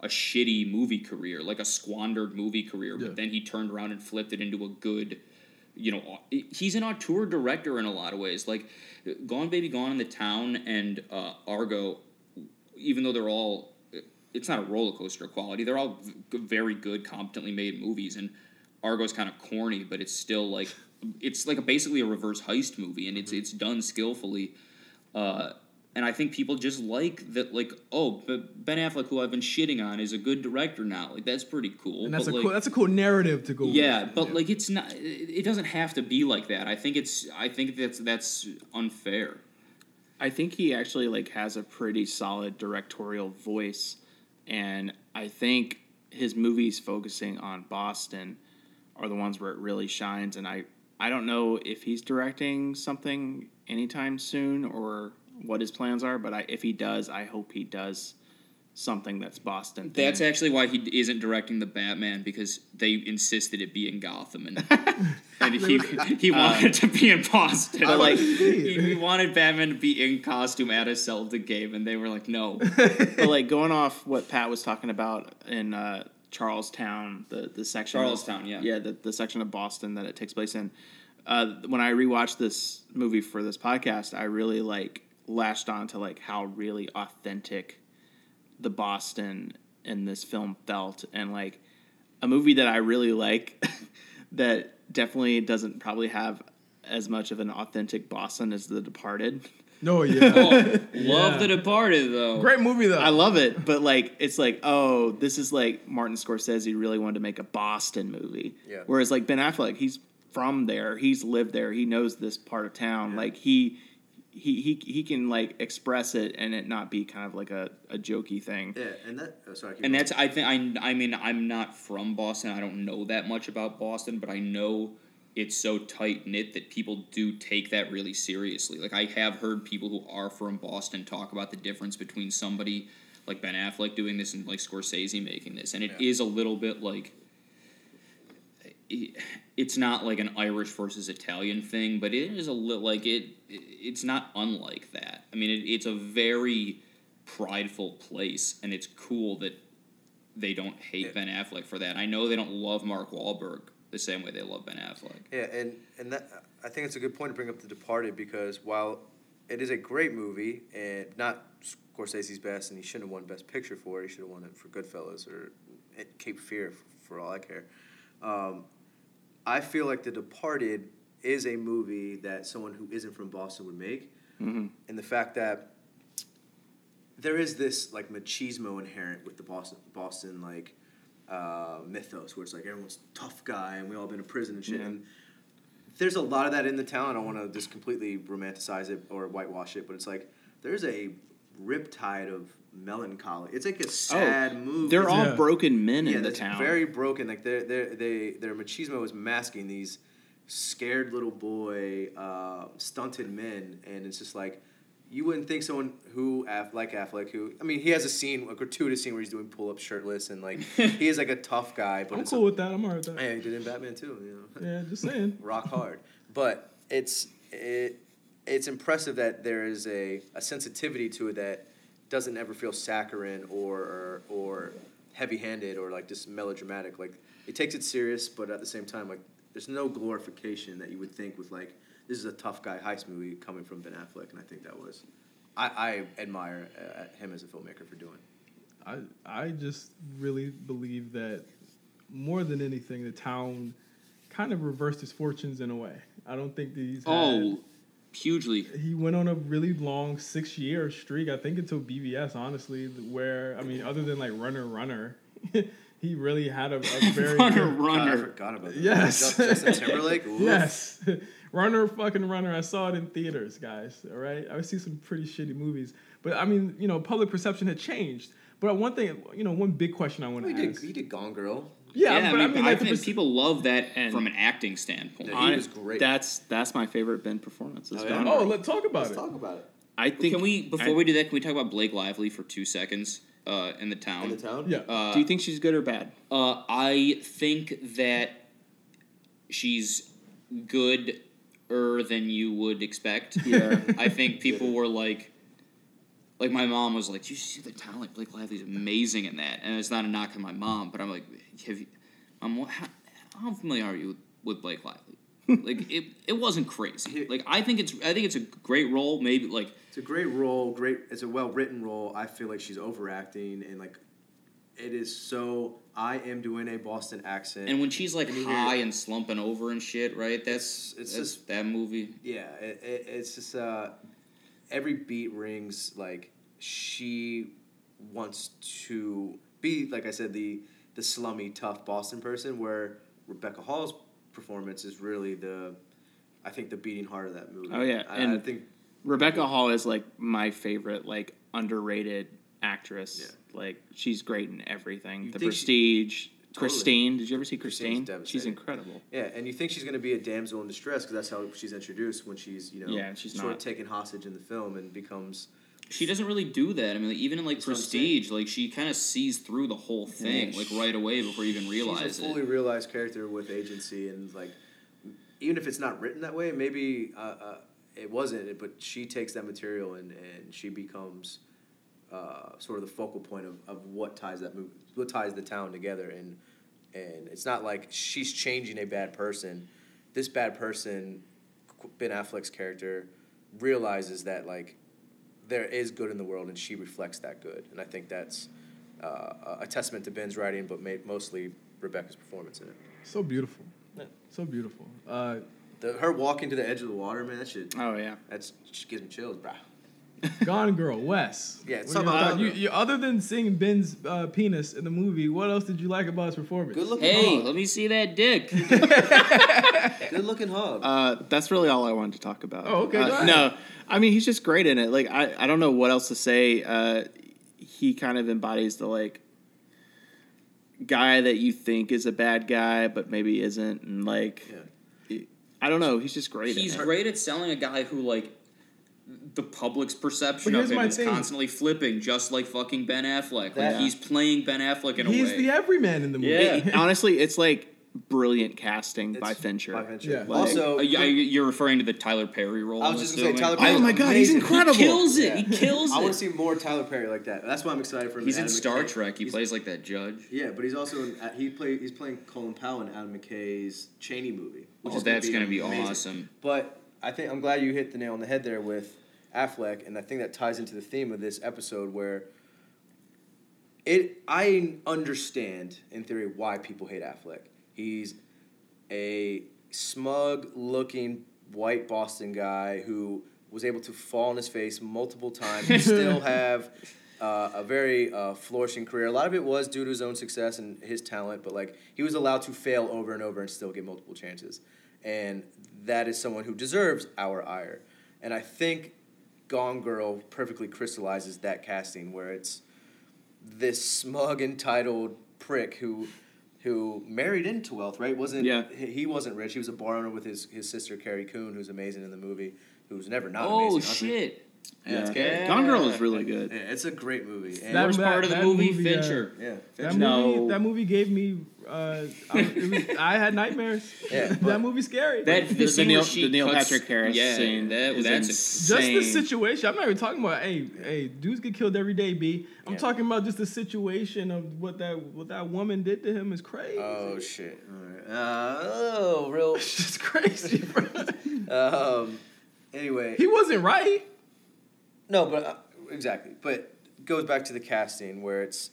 a shitty movie career, like a squandered movie career. Yeah. But then he turned around and flipped it into a good. You know, he's an auteur director in a lot of ways. Like Gone Baby Gone in the Town and uh, Argo, even though they're all, it's not a roller coaster of quality. They're all v- very good, competently made movies, and Argo's kind of corny, but it's still like it's like a, basically a reverse heist movie, and it's it's done skillfully. Uh, and I think people just like that, like, oh, but Ben Affleck, who I've been shitting on, is a good director now. Like that's pretty cool. and that's but, a like, cool, that's a cool narrative to go. yeah, with. but like it's not. It it doesn't have to be like that. I think it's. I think that's that's unfair. I think he actually like has a pretty solid directorial voice, and I think his movies focusing on Boston are the ones where it really shines. And I I don't know if he's directing something anytime soon or what his plans are, but I, if he does, I hope he does something that's Boston. That's actually why he isn't directing the Batman because they insisted it be in Gotham and (laughs) and he he wanted it to be in Boston. But, like- he, he wanted Batman to be in costume at a Zelda game, and they were like, no. (laughs) but like going off what Pat was talking about in uh, Charlestown, the the section of- Charlestown, yeah. yeah, the, the section of Boston that it takes place in. Uh, when I rewatched this movie for this podcast, I really like latched on to like how really authentic the Boston in this film felt, and like a movie that I really like (laughs) that definitely doesn't probably have as much of an authentic Boston as The Departed. No, yeah, (laughs) Oh, love The Departed though. great movie though. I love it, but like it's like, oh, this is like Martin Scorsese really wanted to make a Boston movie. Yeah. Whereas like Ben Affleck, he's from there, he's lived there, he knows this part of town. Like he he he he can like express it and it not be kind of like a, a jokey thing. Yeah, and that. Oh, sorry. keep And going. that's I think I I mean I'm not from Boston. I don't know that much about Boston, but I know it's so tight knit that people do take that really seriously. Like I have heard people who are from Boston talk about the difference between somebody like Ben Affleck doing this and like Scorsese making this, and it is Yeah. a little bit like it's not like an Irish versus Italian thing, but it is a little like it. It's not unlike that. I mean, it, it's a very prideful place, and it's cool that they don't hate Yeah. Ben Affleck for that. I know they don't love Mark Wahlberg the same way they love Ben Affleck. Yeah, and and that I think it's a good point to bring up The Departed because while it is a great movie and not Scorsese's best, and he shouldn't have won Best Picture for it. He should have won it for Goodfellas or Cape Fear, for, for all I care. Um, I feel like The Departed is a movie that someone who isn't from Boston would make, Mhm. and the fact that there is this like machismo inherent with the Boston Boston like uh, mythos, where it's like everyone's a tough guy and we all been to prison and shit. Yeah. And there's a lot of that in the town. I don't want to just completely romanticize it or whitewash it, but it's like there's a riptide of melancholy. It's like a sad movie. Oh, They're all Yeah. broken men yeah, in the town. very broken. Like their their they their machismo is masking these scared little boy, uh, stunted men, and it's just like you wouldn't think someone who like Affleck, who I mean, he has a scene, a gratuitous scene where he's doing pull ups shirtless, and like (laughs) he is like a tough guy. But I'm cool with that. I'm alright with that. yeah, he did in Batman too. You know, Yeah, just saying. (laughs) rock hard. But it's it, it's impressive that there is a, a sensitivity to it that doesn't ever feel saccharine or or, or heavy handed or like just melodramatic. Like it takes it serious, but at the same time, like there's no glorification that you would think with like this is a tough guy heist movie coming from Ben Affleck, and I think that was I, I admire uh, him as a filmmaker for doing. I I just really believe that more than anything, the town kind of reversed his fortunes in a way. I don't think that he's had- Oh, hugely. he went on a really long six year streak. I think until BVS, honestly, where I mean, other than like Runner Runner, (laughs) he really had a, a very (laughs) Runner, good- God, I forgot about that. Yes. Just- Justin Timberlake. (laughs) Oof. Yes. Runner fucking runner. I saw it in theaters, guys. All right. I see some pretty shitty movies. But I mean, you know, public perception had changed. But one thing, you know, one big question I want He to did. ask. He did Gone Girl. Yeah, Yeah, but I mean, I, like the think perce- people love that And- from an acting standpoint. Yeah, he was great. That's that's my favorite Ben performance. Oh, yeah? Oh, let's talk about it. Let's it. talk about it. I think. Can we before I- we do that? Can we talk about Blake Lively for two seconds uh, in the town? In the town. Yeah. Uh, do you think she's good or bad? Uh, I think that she's good er than you would expect. (laughs) Yeah. I think people were like, like my mom was like, "Do you see the talent? Like Blake Lively's amazing in that." And it's not a knock on my mom, but I'm like, "Have you, mom? What, how, how familiar are you with, with Blake Lively?" (laughs) like it, it wasn't crazy. Like I think it's, I think it's a great role. Maybe like It's a great role. Great. It's a well written role. I feel like she's overacting and like, it is so. I am doing a Boston accent. And when she's like And high and slumping over and shit, right? That's It's- it's that's just- that movie. Yeah, it, it, it's just uh, every beat rings like she wants to be like I said the the slummy tough Boston person. Where Rebecca Hall's performance is really the I think the beating heart of that movie. Oh, yeah, I, I think Rebecca Hall is like my favorite, like underrated actress. Yeah. Like she's great in everything. You the think she- Prestige. Totally. Christine, did you ever see Christine? She's incredible. yeah, and you think she's gonna be a damsel in distress because that's how she's introduced when she's you know Yeah, she's sort not. of taken hostage in the film and becomes She doesn't really do that. I mean, like, even in like That's Prestige, like she kind of sees through the whole thing, like right away before you even realize it. she's a fully it. realized character with agency and like even if it's not written that way maybe uh, uh, it wasn't but she takes that material and, and she becomes uh, sort of the focal point of, of what ties that movie what ties the town together and and it's not like she's changing a bad person this bad person Ben Affleck's character realizes that like there is good in the world and she reflects that good and I think that's uh, a testament to Ben's writing, but made mostly Rebecca's performance in it. So beautiful. So beautiful. Uh, The, her walking to the edge of the water, man, that shit, Oh yeah. that's she gives me chills, bro. (laughs) Gone Girl, Wes. Yeah, What talk about you, you, other than seeing Ben's uh, penis in the movie, what else did you like about his performance? Good looking Hey, hog. let me see that dick. (laughs) (laughs) Good looking hog. Uh, that's really all I wanted to talk about. Oh, okay, Uh, go ahead. no, I mean he's just great in it. Like I, I don't know what else to say. Uh, he kind of embodies the like guy that you think is a bad guy, but maybe isn't, and like he- I don't know. He's just great. He's in it. great at selling a guy who like the public's perception of him is thing. constantly flipping, just like fucking Ben Affleck. That- like he's playing Ben Affleck in a way. He's the everyman in the movie. Yeah. It- honestly, it's like brilliant casting by It's Fincher. by Fincher. Yeah. Like- also, Uh, you- you're referring to the Tyler Perry role. I was just gonna say? Tyler Perry. Oh my God, he's incredible. He kills it. Yeah. He kills it. I want to see more Tyler Perry like that. That's why I'm excited for him. He's in Adam Star McKay. Trek. He He's- plays like that judge. Yeah, but he's also in, uh, he play he's playing Colin Powell in Adam McKay's Cheney movie. Which Oh, is that's gonna be amazing. awesome. But I think I'm glad you hit the nail on the head there with Affleck, and I think that ties into the theme of this episode where it I understand in theory why people hate Affleck. He's a smug looking white Boston guy who was able to fall on his face multiple times and still (laughs) have uh, a very uh, flourishing career. A lot of it was due to his own success and his talent, but like he was allowed to fail over and over and still get multiple chances. And that is someone who deserves our ire. And I think Gone Girl perfectly crystallizes that casting where it's this smug entitled prick who who married into wealth, right? Wasn't Yeah. he wasn't rich. He was a bar owner with his, his sister Carrie Coon, who's amazing in the movie, who's never not Oh amazing. shit! Yeah, it's Yeah. good. Gone Girl is really good. Yeah, it's a great movie. And That- Worst part of the that movie, movie, uh, Fincher. yeah, That Fincher. No. movie, that movie gave me. Uh, I, was, I had nightmares. Yeah, (laughs) that but- movie's scary. That The, the, the scene Neil, she the Neil cuts- Patrick Harris yeah, scene that, is that's just the situation. I'm not even talking about hey, hey, dudes get killed every day, b. I'm Yeah. talking about just the situation of what that what that woman did to him is crazy. Oh shit! All right. Uh, oh, real. (laughs) it's just crazy, bro. (laughs) Um. Anyway, he wasn't right. No, but uh, exactly. But goes back to the casting where it's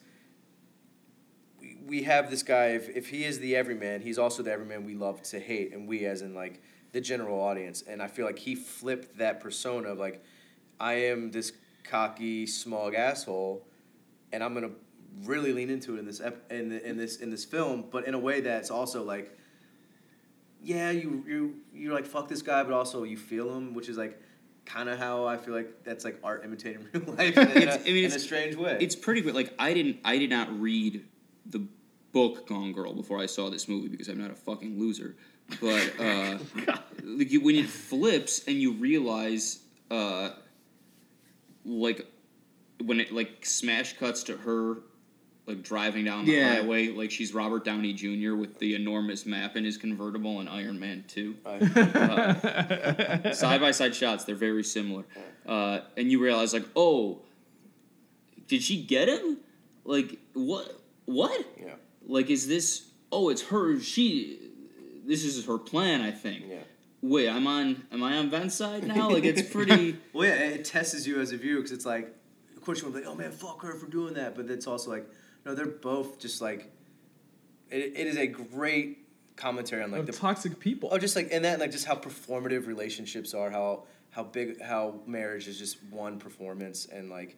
we, we have this guy. If, if he is the everyman, he's also the everyman we love to hate, and we as in like the general audience. And I feel like he flipped that persona of like, I am this cocky, smug asshole, and I'm gonna really lean into it in this ep- in, the, in this in this film, but in a way that's also like, yeah, you you you're like fuck this guy, but also you feel him, which is like kind of how I feel like that's like art imitating (laughs) real life in, a, mean, in a strange way. It's pretty weird. Like I didn't I did not read the book Gone Girl before I saw this movie because I'm not a fucking loser. But (laughs) uh, like you, when it flips and you realize, uh, like when it like smash cuts to her like driving down the Yeah. highway like she's Robert Downey Jr. with the enormous map in his convertible and Iron Man Two. side by side shots, they're very similar. Uh, and you realize, like, oh, did she get him? Like, what? What? yeah. Like, is this? Oh, it's her. She. This is her plan, I think. Yeah. Wait, I'm on. Am I on Ben's side now? Like, it's (laughs) pretty. Well, yeah, it tests you as a viewer because it's like, of course you want to be like, oh man, fuck her for doing that, but it's also like, no, they're both just like, it, it is a great commentary on like of the toxic people. oh, just like and that like just how performative relationships are, how how big how marriage is just one performance and like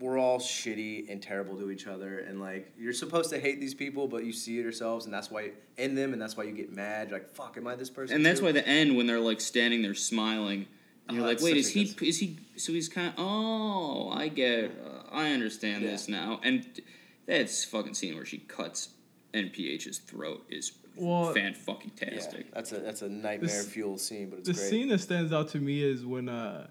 we're all shitty and terrible to each other and like you're supposed to hate these people but you see it yourselves and that's why in them and that's why you get mad you're like fuck am i this person and that's too? why the end when they're like standing there smiling. And you're Oh, like, wait, is he? good- Is he? So he's kind of. Oh, I get. Uh, I understand Yeah. this now. And that's fucking scene where she cuts NPH's throat is Well, fan fucking yeah, tastic. that's a that's a nightmare This- fuel scene but it's the great scene that stands out to me is when uh,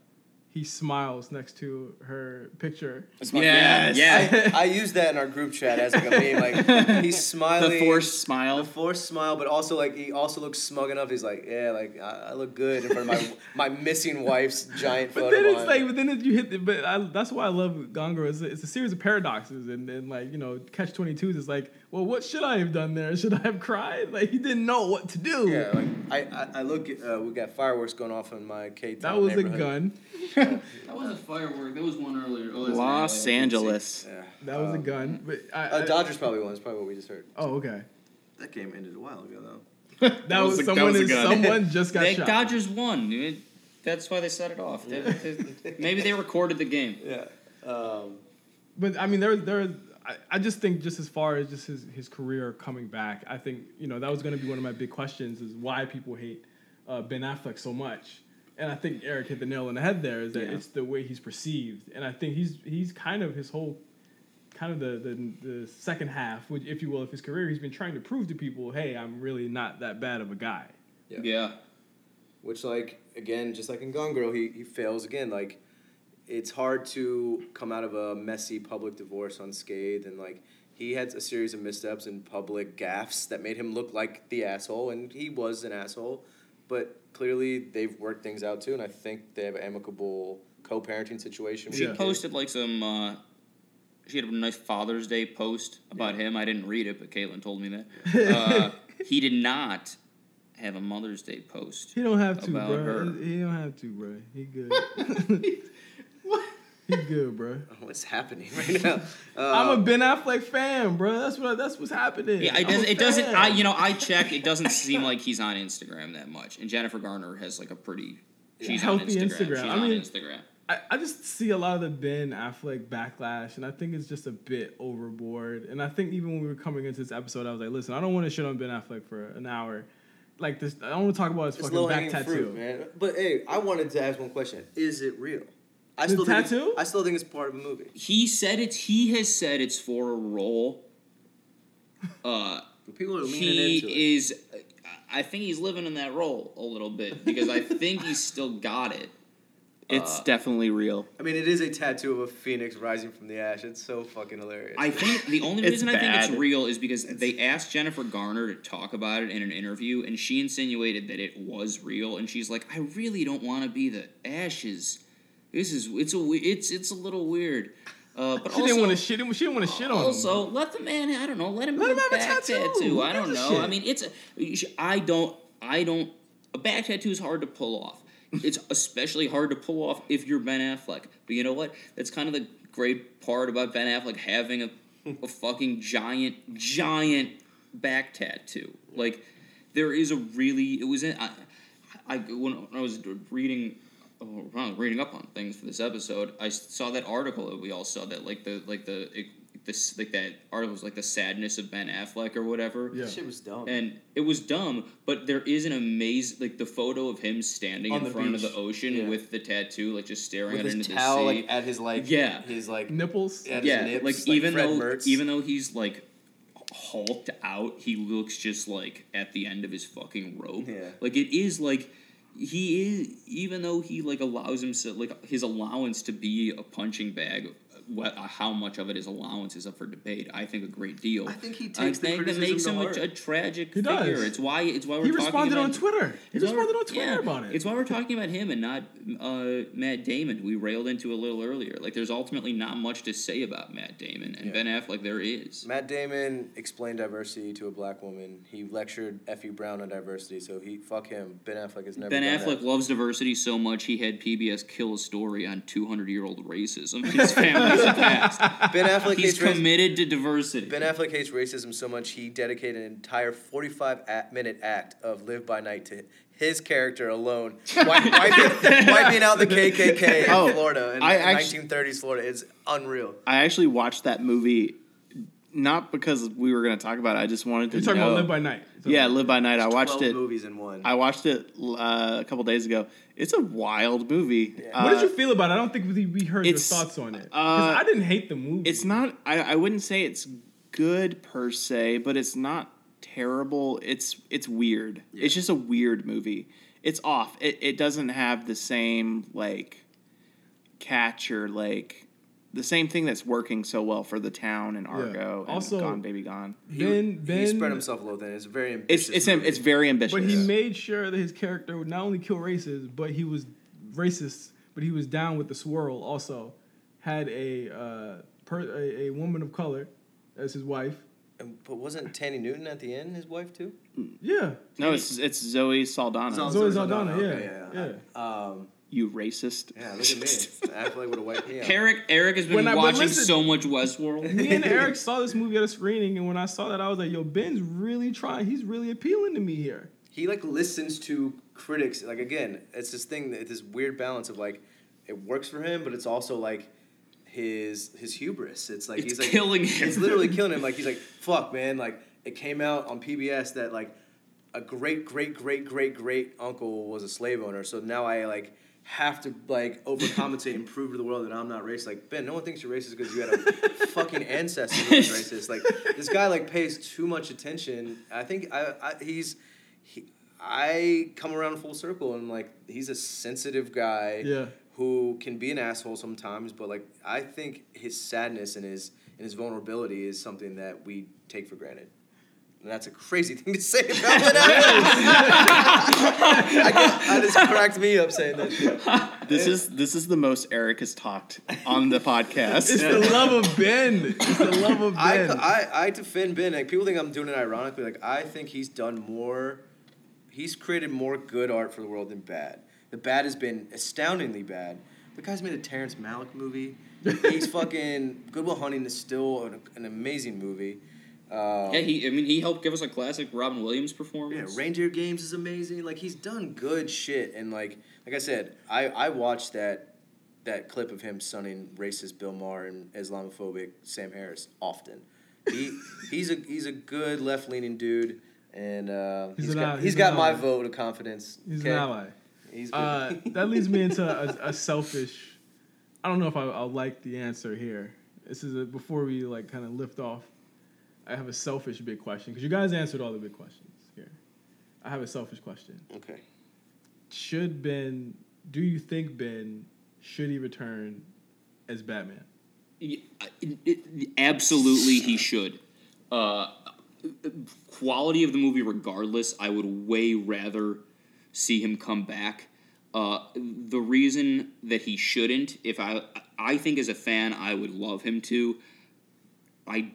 he smiles next to her picture. It's my Yes. favorite. (laughs) I, I use that in our group chat as like a meme. Like (laughs) he's smiling, The forced smile. the smile. forced smile, but also like he also looks smug enough. He's like, yeah, like I, I look good in front of my (laughs) my missing wife's giant But then it's line. like, but then it- you hit the, but I, that's why I love Gone It's a, it's a series of paradoxes, and, and like you know, Catch Twenty Two is like, well, what should I have done there? (laughs) Should I have cried? Like he didn't know what to do. yeah, like I I, I look at uh, we got fireworks going off in my K that was a gun. (laughs) That was a firework. There was one earlier. Oh, that's Los not- Angeles. Yeah, That was a Um, gun. But I, Uh, I- Dodgers probably won. That's probably what we just heard. oh, okay. That game ended a while ago though. (laughs) That, was, was a- that someone. was a gun. someone just got The shot. Dodgers won. dude. That's why they set it off. They- they- maybe they recorded the game. Yeah. Um, But I mean, there, there. I, I just think just as far as just his, his career coming back, I think you know that was going to be one of my big questions is why people hate uh, Ben Affleck so much. And I think Eric hit the nail on the head there. Is that Yeah. it's the way he's perceived, and I think he's he's kind of his whole, kind of the the, the second half, which, if you will, of his career, he's been trying to prove to people, hey, I'm really not that bad of a guy. Yeah. Yeah. which like again just like in gone girl he, he fails again like it's hard to come out of a messy public divorce unscathed and like he had a series of missteps and public gaffes that made him look like the asshole and he was an asshole but clearly they've worked things out too and i think they have an amicable co-parenting situation with She the kid. posted like some. Uh, she had a nice Father's Day post about him. I didn't read it, but Caitlin told me that. (laughs) Uh, he did not have a Mother's Day post. He don't have to, About bro. her. He don't have to, bro. He good. (laughs) (laughs) he good, bro. (laughs) what's happening right now (laughs) I'm Uh, a Ben Affleck fan, bro. That's what that's what's happening. Yeah, it doesn't. It doesn't. I you know I checked. It doesn't seem like he's on Instagram that much. And Jennifer Garner has like a pretty. She's on Healthy Instagram. Instagram. She's I on mean- Instagram. I, I just see a lot of the Ben Affleck backlash, and I think it's just a bit overboard. And I think even when we were coming into this episode, I was like, listen, I don't want to shit on Ben Affleck for an hour. Like this, I don't want to talk about his it's fucking back tattoo. fruit man but hey i wanted to ask one question is it real I The still think tattoo? it's- I still think it's part of a movie. He said it's. He has said it's for a role. (laughs) Uh, people are leaning he into it. is. I think he's living in that role a little bit because I think he's still got it. (laughs) It's Uh, definitely real. I mean, it is a tattoo of a phoenix rising from the ash. It's so fucking hilarious. I think the (laughs) only It's reason I think it's bad. real is because they asked Jennifer Garner to talk about it in an interview, and she insinuated that it was real, and she's like, "I really don't want to be the ashes. This is it's a it's it's a little weird." Uh, but She also, didn't want to shit him. She didn't want to shit on him. also, let the man. I don't know. Let him Let him have a back tattoo. tattoo. I don't know. shit? I mean, it's a. I don't. I don't. A back tattoo is hard to pull off. It's (laughs) especially hard to pull off if you're Ben Affleck. But you know what? That's kind of the great part about Ben Affleck having a, a fucking giant, giant back tattoo. Like there is a really. It was in. I, I when I was reading Uh, oh, when I was reading up on things for this episode, I saw that article that we all saw that like the like the e- this like that article was like the sadness of Ben Affleck or whatever. Yeah. Shit was dumb. And it was dumb, but there is an amazing like the photo of him standing On in the front of the ocean Yeah. with the tattoo, like just staring with out his into towel the sea. like at his like Yeah. his like Nipples. at his yeah, nips, like, like even Fred though Mertz. even though he's like hulked out, he looks just like at the end of his fucking rope. Yeah. Like it is like he is even though he like allows himself like his allowance to be a punching bag. What how much of it is allowance is up for debate. I think a great deal. I think he I takes the think that makes him a, a tragic He figure. does. It's why it's why we're talking. He talking responded about, on Twitter. He responded on Twitter yeah, about it. It's why we're talking about him and not uh, Matt Damon. We railed into a little earlier. Like, there's ultimately not much to say about Matt Damon and Yeah. Ben Affleck. There is. Matt Damon explained diversity to a black woman. He lectured Effie Brown on diversity, so he fuck him. Ben Affleck has never. Ben Affleck that. loves diversity so much he had PBS kill a story on 200 year old racism (laughs) in his past. Ben (laughs) Affleck He's hates racism. committed to diversity. Ben Affleck hates racism so much he dedicated an entire 45 a- minute act of Live by Night to his character alone, wiping, wiping out the KKK in Oh, Florida in, I in actu- 1930s Florida. It's unreal. I actually watched that movie not because we were going to talk about it. I just wanted to You're talking know. about Live by Night. yeah, Live by Night. I watched it. movies in one. I watched it uh, a couple days ago. It's a wild movie. What did Uh, you feel about it? I don't think we, we heard your thoughts on it. Because uh, I didn't hate the movie. It's not. I, I wouldn't say it's good per se, but it's not terrible. It's it's weird. It's just a weird movie. It's off. It it doesn't have the same like catch or like the same thing that's working so well for the town and Argo and Also- Gone Baby Gone. Ben, ben, he spread himself a little thin. It's very ambitious. it's movie. it's very ambitious. But he made sure that his character would not only kill races, but he was racist, but he was down with the swirl also. Had a uh, per, a, a woman of color as his wife. And- But wasn't Thandie Newton at the end his wife too? Yeah. no, it's it's Zoe Saldana. Zoe- Zoe Saldana, Saldana, yeah. okay, yeah, yeah. Um, you racist. yeah, look at me. Affleck (laughs) with a white pee. Eric Eric has been When I- but watching listen- so much Westworld. Me and (laughs) Eric saw this movie at a screening, and when I saw that, I was like, "Yo, Ben's really trying. He's really appealing to me here." he like listens to critics. Like again, it's this thing. that This weird balance of like, it works for him, but it's also like his his hubris. It's like It's he's like killing him. It's literally (laughs) killing him. Like he's like, fuck, man. Like it came out on PBS that like a great great great great great uncle was a slave owner. So now I like have to like overcompensate and prove to the world that I'm not racist. Like Ben, no one thinks you're racist because you had a (laughs) fucking ancestor who was racist. Like this guy like pays too much attention. I think I, I he's he, I come around full circle and like he's a sensitive guy Yeah. who can be an asshole sometimes, but like I think his sadness and his and his vulnerability is something that we take for granted. And that's a crazy (laughs) thing to say about (laughs) Ben Affleck. I, guess, I just cracked me up saying that shit. This is this is the most Eric has talked on the podcast. It's the love of Ben. It's the love of I, Ben. I, I defend Ben. Like people think I'm doing it ironically. Like I think he's done more. He's created more good art for the world than bad. The bad has been astoundingly bad. The guy's made a Terrence Malick movie. He's (laughs) fucking Good Will Hunting is still an, an amazing movie. Uh, yeah, he. I mean, he helped give us a classic Robin Williams performance. yeah. Reindeer Games is amazing. Like he's done good shit, and like like I said, I I watched that that clip of him sunning racist Bill Maher and Islamophobic Sam Harris often. He (laughs) he's a he's a good left leaning dude, and uh, He's he's an got ally- he's he's got an my vote of confidence. He's okay? an ally. He's good. Uh, that leads me into a, (laughs) a selfish. I don't know if I, I'll like the answer here. This is a, before we like kind of lift off. I have a selfish big question because you guys answered all the big questions here. I have a selfish question. okay. Should Ben? Do you think Ben should he return as Batman? Yeah, it- it- absolutely, he should. Uh, quality of the movie, regardless, I would way rather see him come back. Uh, the reason that he shouldn't, if I, I think as a fan, I would love him to. I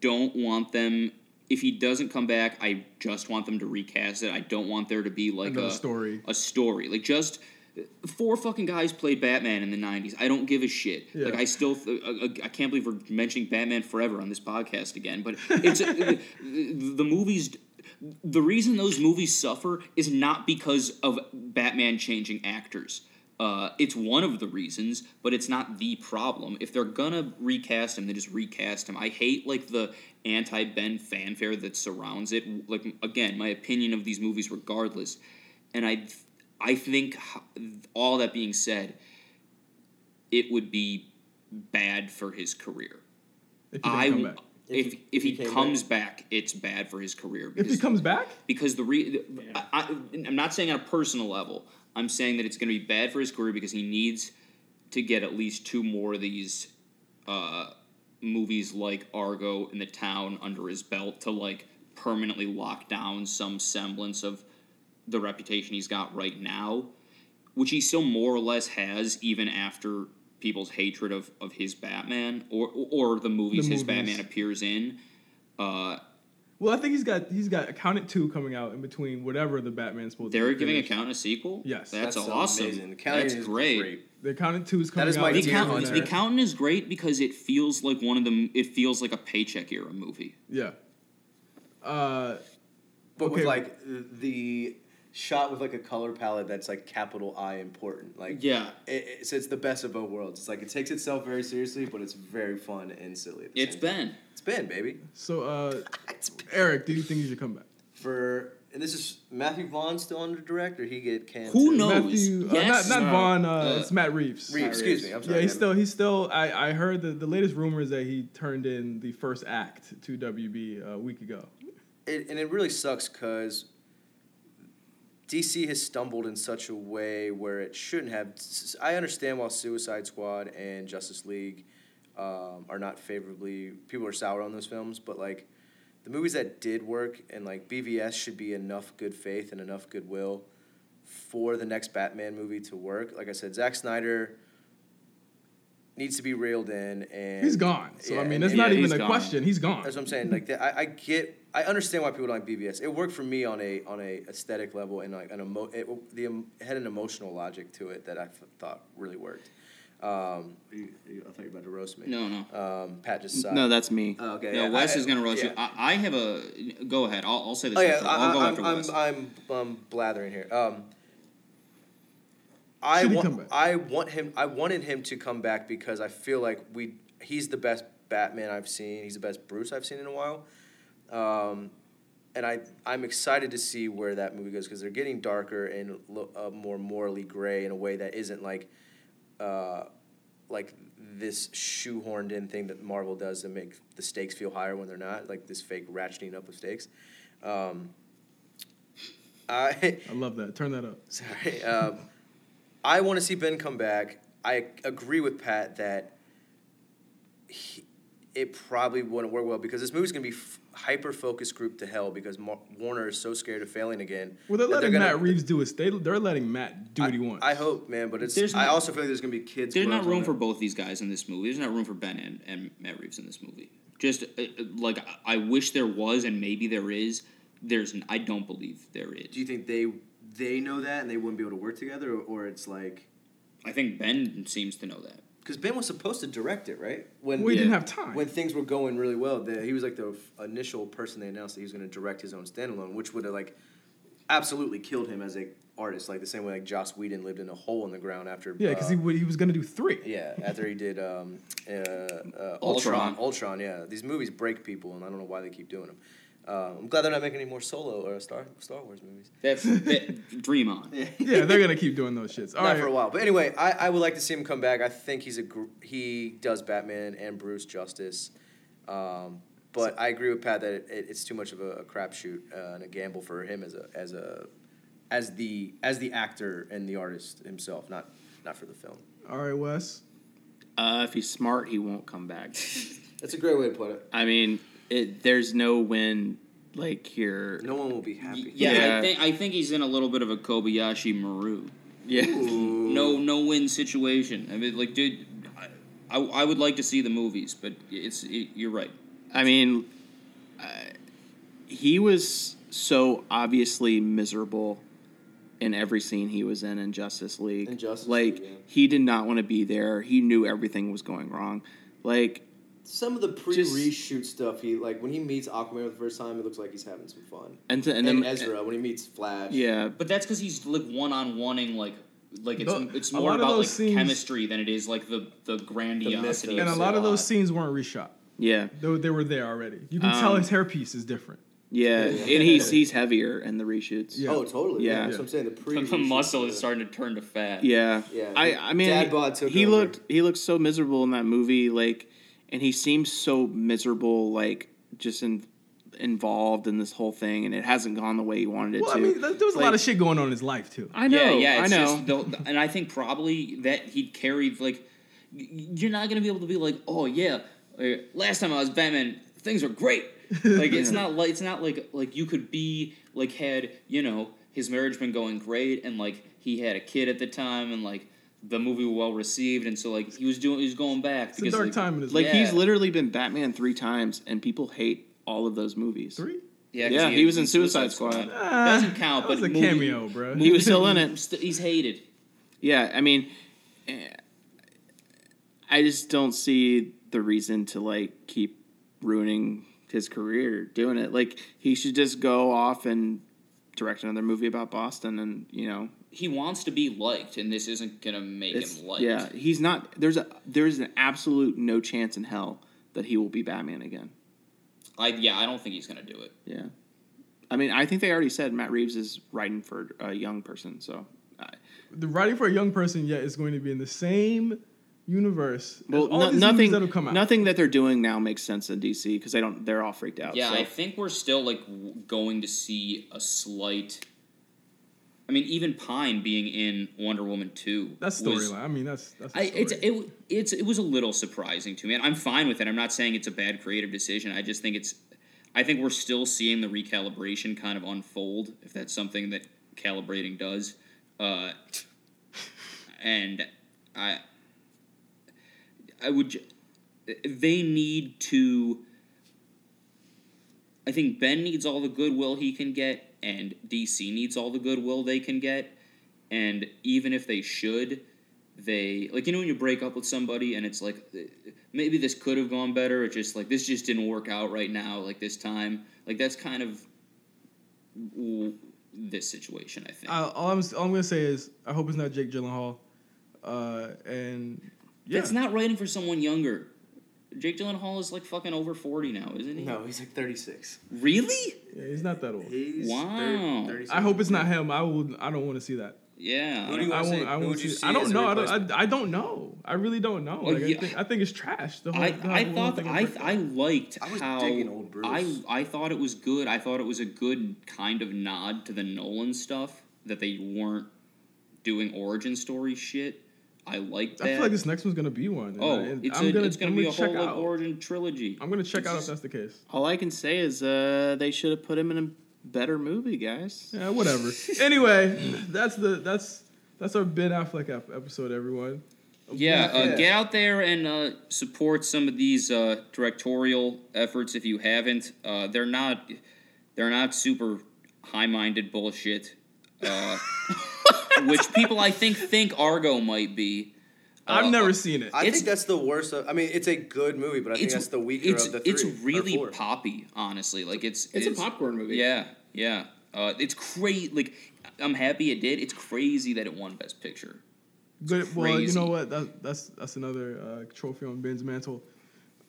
don't want them. If he doesn't come back, I just want them to recast it. I don't want there to be like Another a story. A story, like just four fucking guys played Batman in the '90s. I don't give a shit. Yeah. Like I still, I, uh, uh, I can't believe we're mentioning Batman Forever on this podcast again. But it's the, (laughs) uh, the movies. The reason those movies suffer is not because of Batman changing actors. Uh, it's one of the reasons, but it's not the problem. If they're gonna recast him, then just recast him. I hate like the anti Ben fanfare that surrounds it. Like again, my opinion of these movies, regardless, and I, I think all that being said, it would be bad for his career. If I come back. if If he- if he, he comes back. it's bad for his career. If he comes back, because the re- I, I, I'm not saying on a personal level. I'm saying that it's going to be bad for his career because he needs to get at least two more of these uh, movies like Argo and The Town under his belt to like permanently lock down some semblance of the reputation he's got right now, which he still more or less has even after people's hatred of, of his Batman or or the movies, The his. Batman appears in. Uh, well, I think he's got he's got Accountant two coming out in between whatever the Batman's supposed They're to. be giving finished. Accountant a sequel. Yes. that's, That's awesome. amazing. Accounting That's is great. The Accountant two is coming is out. my The accountant, the accountant is great because it feels like one of them. It feels like a paycheck era movie. Yeah. Uh, But Okay. with like the shot with like a color palette that's like capital I important. Like Yeah. it, it's, it's the best of both worlds. It's like it takes itself very seriously, but it's very fun and silly. At the It's same Ben. time. It's Ben, baby. so, uh, (laughs) Eric, do you think he should come back? For and this is Matthew Vaughn still under direct, or he get canned? Who too? knows? Matthew, uh, not not No. Vaughn. Uh, Uh, it's Matt Reeves. Reeves, excuse me. I'm sorry. Yeah, he's still he's still. I, I heard the the latest rumor is that he turned in the first act to WB a week ago. it, and it really sucks because DC has stumbled in such a way where it shouldn't have. I understand why Suicide Squad and Justice League um, are not favorably. People are sour on those films, but like the movies that did work and like BVS should be enough good faith and enough goodwill for the next Batman movie to work. Like I said, Zack Snyder needs to be reeled in, and He's gone. So Yeah, I mean, and- not yeah, even a gone. question. He's gone. That's what I'm saying. Like that, I, I get, I understand why people don't like BVS. It worked for me on a on a aesthetic level and like an emo, it, the um, it had an emotional logic to it that I f- thought really worked. Um, you, you, I thought you were about to roast me. No, no. Um, Pat just sighed. No, that's me. Oh, okay. No, yeah, Wes I- is gonna roast yeah. you. I, I have a. Go ahead. I'll, I'll say this. Oh yeah, after. I, I'll go I, after I'm, Wes. I'm, I'm, um, blathering here. Um, I Should he want, come back? I want him. I wanted him to come back because I feel like we. He's the best Batman I've seen. He's the best Bruce I've seen in a while. Um, and I, I'm excited to see where that movie goes because they're getting darker and lo- uh, more morally gray in a way that isn't like, uh, like this shoehorned in thing that Marvel does to make the stakes feel higher when they're not, like this fake ratcheting up of stakes. Um, I (laughs) I love that. Turn that up. sorry. Um, I want to see Ben come back. I agree with Pat that he, it probably wouldn't work well because this movie's gonna be f- hyper focused group to hell because Mar- Warner is so scared of failing again. Well, they're that letting gonna- Matt Reeves do his. They they're letting Matt do what I, he wants. I hope, man, but it's. There's I no- also feel like there's gonna be kids. There's not room for both these guys in this movie. There's not room for Ben and, and Matt Reeves in this movie. Just uh, uh, like I wish there was, and maybe there is. There's. n- I don't believe there is. Do you think they they know that and they wouldn't be able to work together, or, or it's like I think Ben seems to know that. Because Ben was supposed to direct it, right? When we Yeah. didn't have time. when things were going really well, the, he was like the f- initial person they announced that he was going to direct his own standalone, which would have like absolutely killed him as a artist, like the same way like Joss Whedon lived in a hole in the ground after yeah, because uh, he would- he was gonna do three. yeah after he did um, uh, uh, Ultron. Ultron. Ultron, yeah. These movies break people, and I don't know why they keep doing them. Uh, I'm glad they're not making any more solo or Star Star Wars movies. That's (laughs) that, dream on. (laughs) Yeah, they're gonna keep doing those shits. All Not right. for a while, but anyway, I, I would like to see him come back. I think he's a gr- he does Batman and Bruce justice, um, but I agree with Pat that it, it, it's too much of a, a crapshoot uh, and a gamble for him as a as a as the as the actor and the artist himself, not not for the film. All right, Wes. Uh, if he's smart, he won't come back. That's a great way to put it. I mean, it, there's no win like here. No one will be happy. Yeah, I Yeah. think I think he's in a little bit of a Kobayashi Maru. Yeah. No, no win situation. I mean, like, dude, I, I, I would like to see the movies, but it's it, you're right. I mean, uh, he was so obviously miserable in every scene he was in in Justice League. In Justice like League, yeah. he did not want to be there. He knew everything was going wrong. Like Some of the pre-reshoot stuff, he like when he meets Aquaman for the first time, it looks like he's having some fun. and to, and, And, then Ezra when he meets Flash. Yeah, But that's because he's like one on oneing like like it's Tho- it's more about like scenes- chemistry than it is like the the grandiosity. and a lot of those scenes weren't reshot. Yeah, They, they were there already. You can tell Um, his hairpiece is different. yeah, and he's he's heavier in the reshoots. Yeah. Oh, totally. Yeah. Yeah. That's what I'm saying. The pre. the muscle is starting to turn to fat. Yeah, Yeah, I I mean, dad he- bod took he over. looked he looked so miserable in that movie, like, and he seems so miserable, like just in, involved in this whole thing, and it hasn't gone the way he wanted it to. Well, to. I mean, there was a lot of shit going on in his life too. I know, yeah, yeah. I know. just the, and I think probably that he'd carried like you're not gonna be able to be like, oh yeah, uh, last time I was Batman, things were great. Like it's (laughs) not like it's not like like you could be like had you know his marriage been going great and like he had a kid at the time and like the movie well received and so like he was doing he was going back It's a dark like, time in his like life. he's literally been Batman three times, and people hate all of those movies. Three. Yeah, Yeah, he was in Suicide Squad. Ah, Doesn't count, that was but a movie- cameo, bro. He was still in it. (laughs) He's hated. Yeah, I mean, eh, I just don't see the reason to like keep ruining his career doing it. Like he should just go off and direct another movie about Boston, and you know, He wants to be liked, and this isn't gonna make it's him liked. yeah, he's not. There's a there's an absolute no chance in hell that he will be Batman again. I yeah, I don't think he's gonna do it. Yeah, I mean, I think they already said Matt Reeves is writing for a young person, so. I the writing for a young person yet is going to be in the same universe. well, all no- these nothing. that have come out. Nothing that they're doing now makes sense in DC because they don't. They're all freaked out. Yeah, so. I think we're still like w- going to see a slight. I mean, even Pine being in Wonder Woman two. That's storyline. I mean, that's that's. I, it's it, it's it was a little surprising to me, and I'm fine with it. I'm not saying it's a bad creative decision. I just think it's, I think we're still seeing the recalibration kind of unfold, if that's something that calibrating does, uh, and I, I would, they need to. I think Ben needs all the goodwill he can get, and DC needs all the goodwill they can get. And even if they should, they like you know when you break up with somebody and it's like maybe this could have gone better. It's just like this just didn't work out right now. Like this time, like that's kind of this situation. I think. I, all I'm all I'm gonna say is I hope it's not Jake Gyllenhaal, uh, and yeah, That's not writing for someone younger. Jake Gyllenhaal is like fucking over forty now, isn't he? No, he's like 36. Really? yeah, he's not that old. He's Wow. 36. I hope it's not him. I will. I don't want to see that. Yeah. Who do you I wanna won't. I Who won't would you see. see I as don't know. I don't. replacement? I, I don't know. I really don't know. Like, yeah. I think I think it's trash. The whole. I, the I whole thought thing I, I liked I was how digging old Bruce. I I thought it was good. I thought it was a good kind of nod to the Nolan stuff that they weren't doing origin story shit. I like that. I feel like this next one's gonna be one. oh, I, it's, I'm a, gonna, it's gonna I'm be gonna a whole out. origin trilogy. I'm gonna check It's out just- if that's the case. All I can say is uh, they should have put him in a better movie, guys. Yeah, whatever. (laughs) anyway, that's the that's that's our Ben Affleck ep- episode, everyone. Yeah, uh, get out there and uh, support some of these uh, directorial efforts if you haven't. Uh, they're not they're not super high minded bullshit, uh, (laughs) which people I think think Argo might be. I've Uh, never seen it. I It's- think that's the worst. Of, I mean, it's a good movie, but I think It's that's the weaker it's of the three. it's or really four. poppy, honestly. Like it's It's a popcorn movie. Yeah, yeah. Uh, it's crazy. Like I'm happy it did. It's crazy that it won Best Picture. But well, you know what? That, that's that's another uh, trophy on Ben's mantle,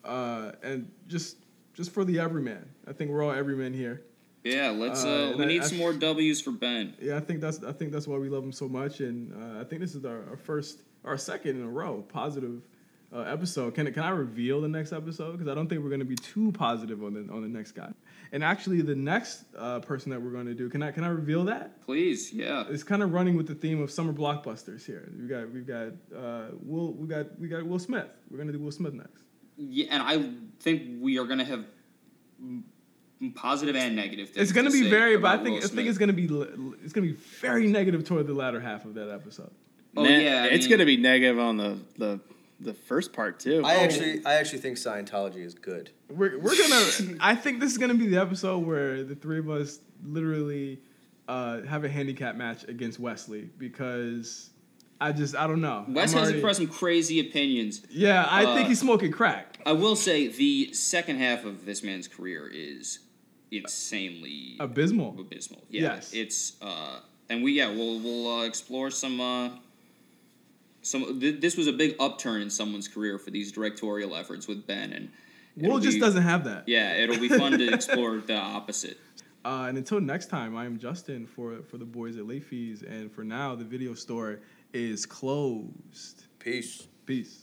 uh, and just just for the everyman. I think we're all everyman here. Yeah, let's. Uh, Uh, we I- need I- some more W's for Ben. Yeah, I think that's I think that's why we love him so much, and uh, I think this is our, our first, our second in a row positive uh, episode. Can can I reveal the next episode? Because I don't think we're going to be too positive on the on the next guy. And actually, the next uh, person that we're going to do, can I can I reveal that? Please, yeah. It's kind of running with the theme of summer blockbusters here. We got we've got uh, Will we got we got Will Smith. We're going to do Will Smith next. Yeah, and I think we are gonna have m- positive and negative things. It's going to to be say very, but I think Will I think Smith. it's going to be it's going to be very negative toward the latter half of that episode. Oh, Nah, yeah, I it's mean- gonna be negative on the the the first part too. I actually, I actually think Scientology is good. We're, we're gonna. I think this is gonna be the episode where the three of us literally uh, have a handicap match against Wesley because I just I don't know. Wes I'm has already- expressed some crazy opinions. Yeah, I uh, think he's smoking crack. I will say the second half of this man's career is insanely Abysmal. abysmal. Yeah, Yes. it's uh, and we yeah we'll we'll uh, explore some uh, some th- this was a big upturn in someone's career for these directorial efforts with Ben and Will just be- doesn't have that. Yeah, it'll be fun to explore the opposite. (laughs) Uh, and until next time, I am Justin for for the boys at Late Fees, and for now, the video store is closed. Peace. Peace.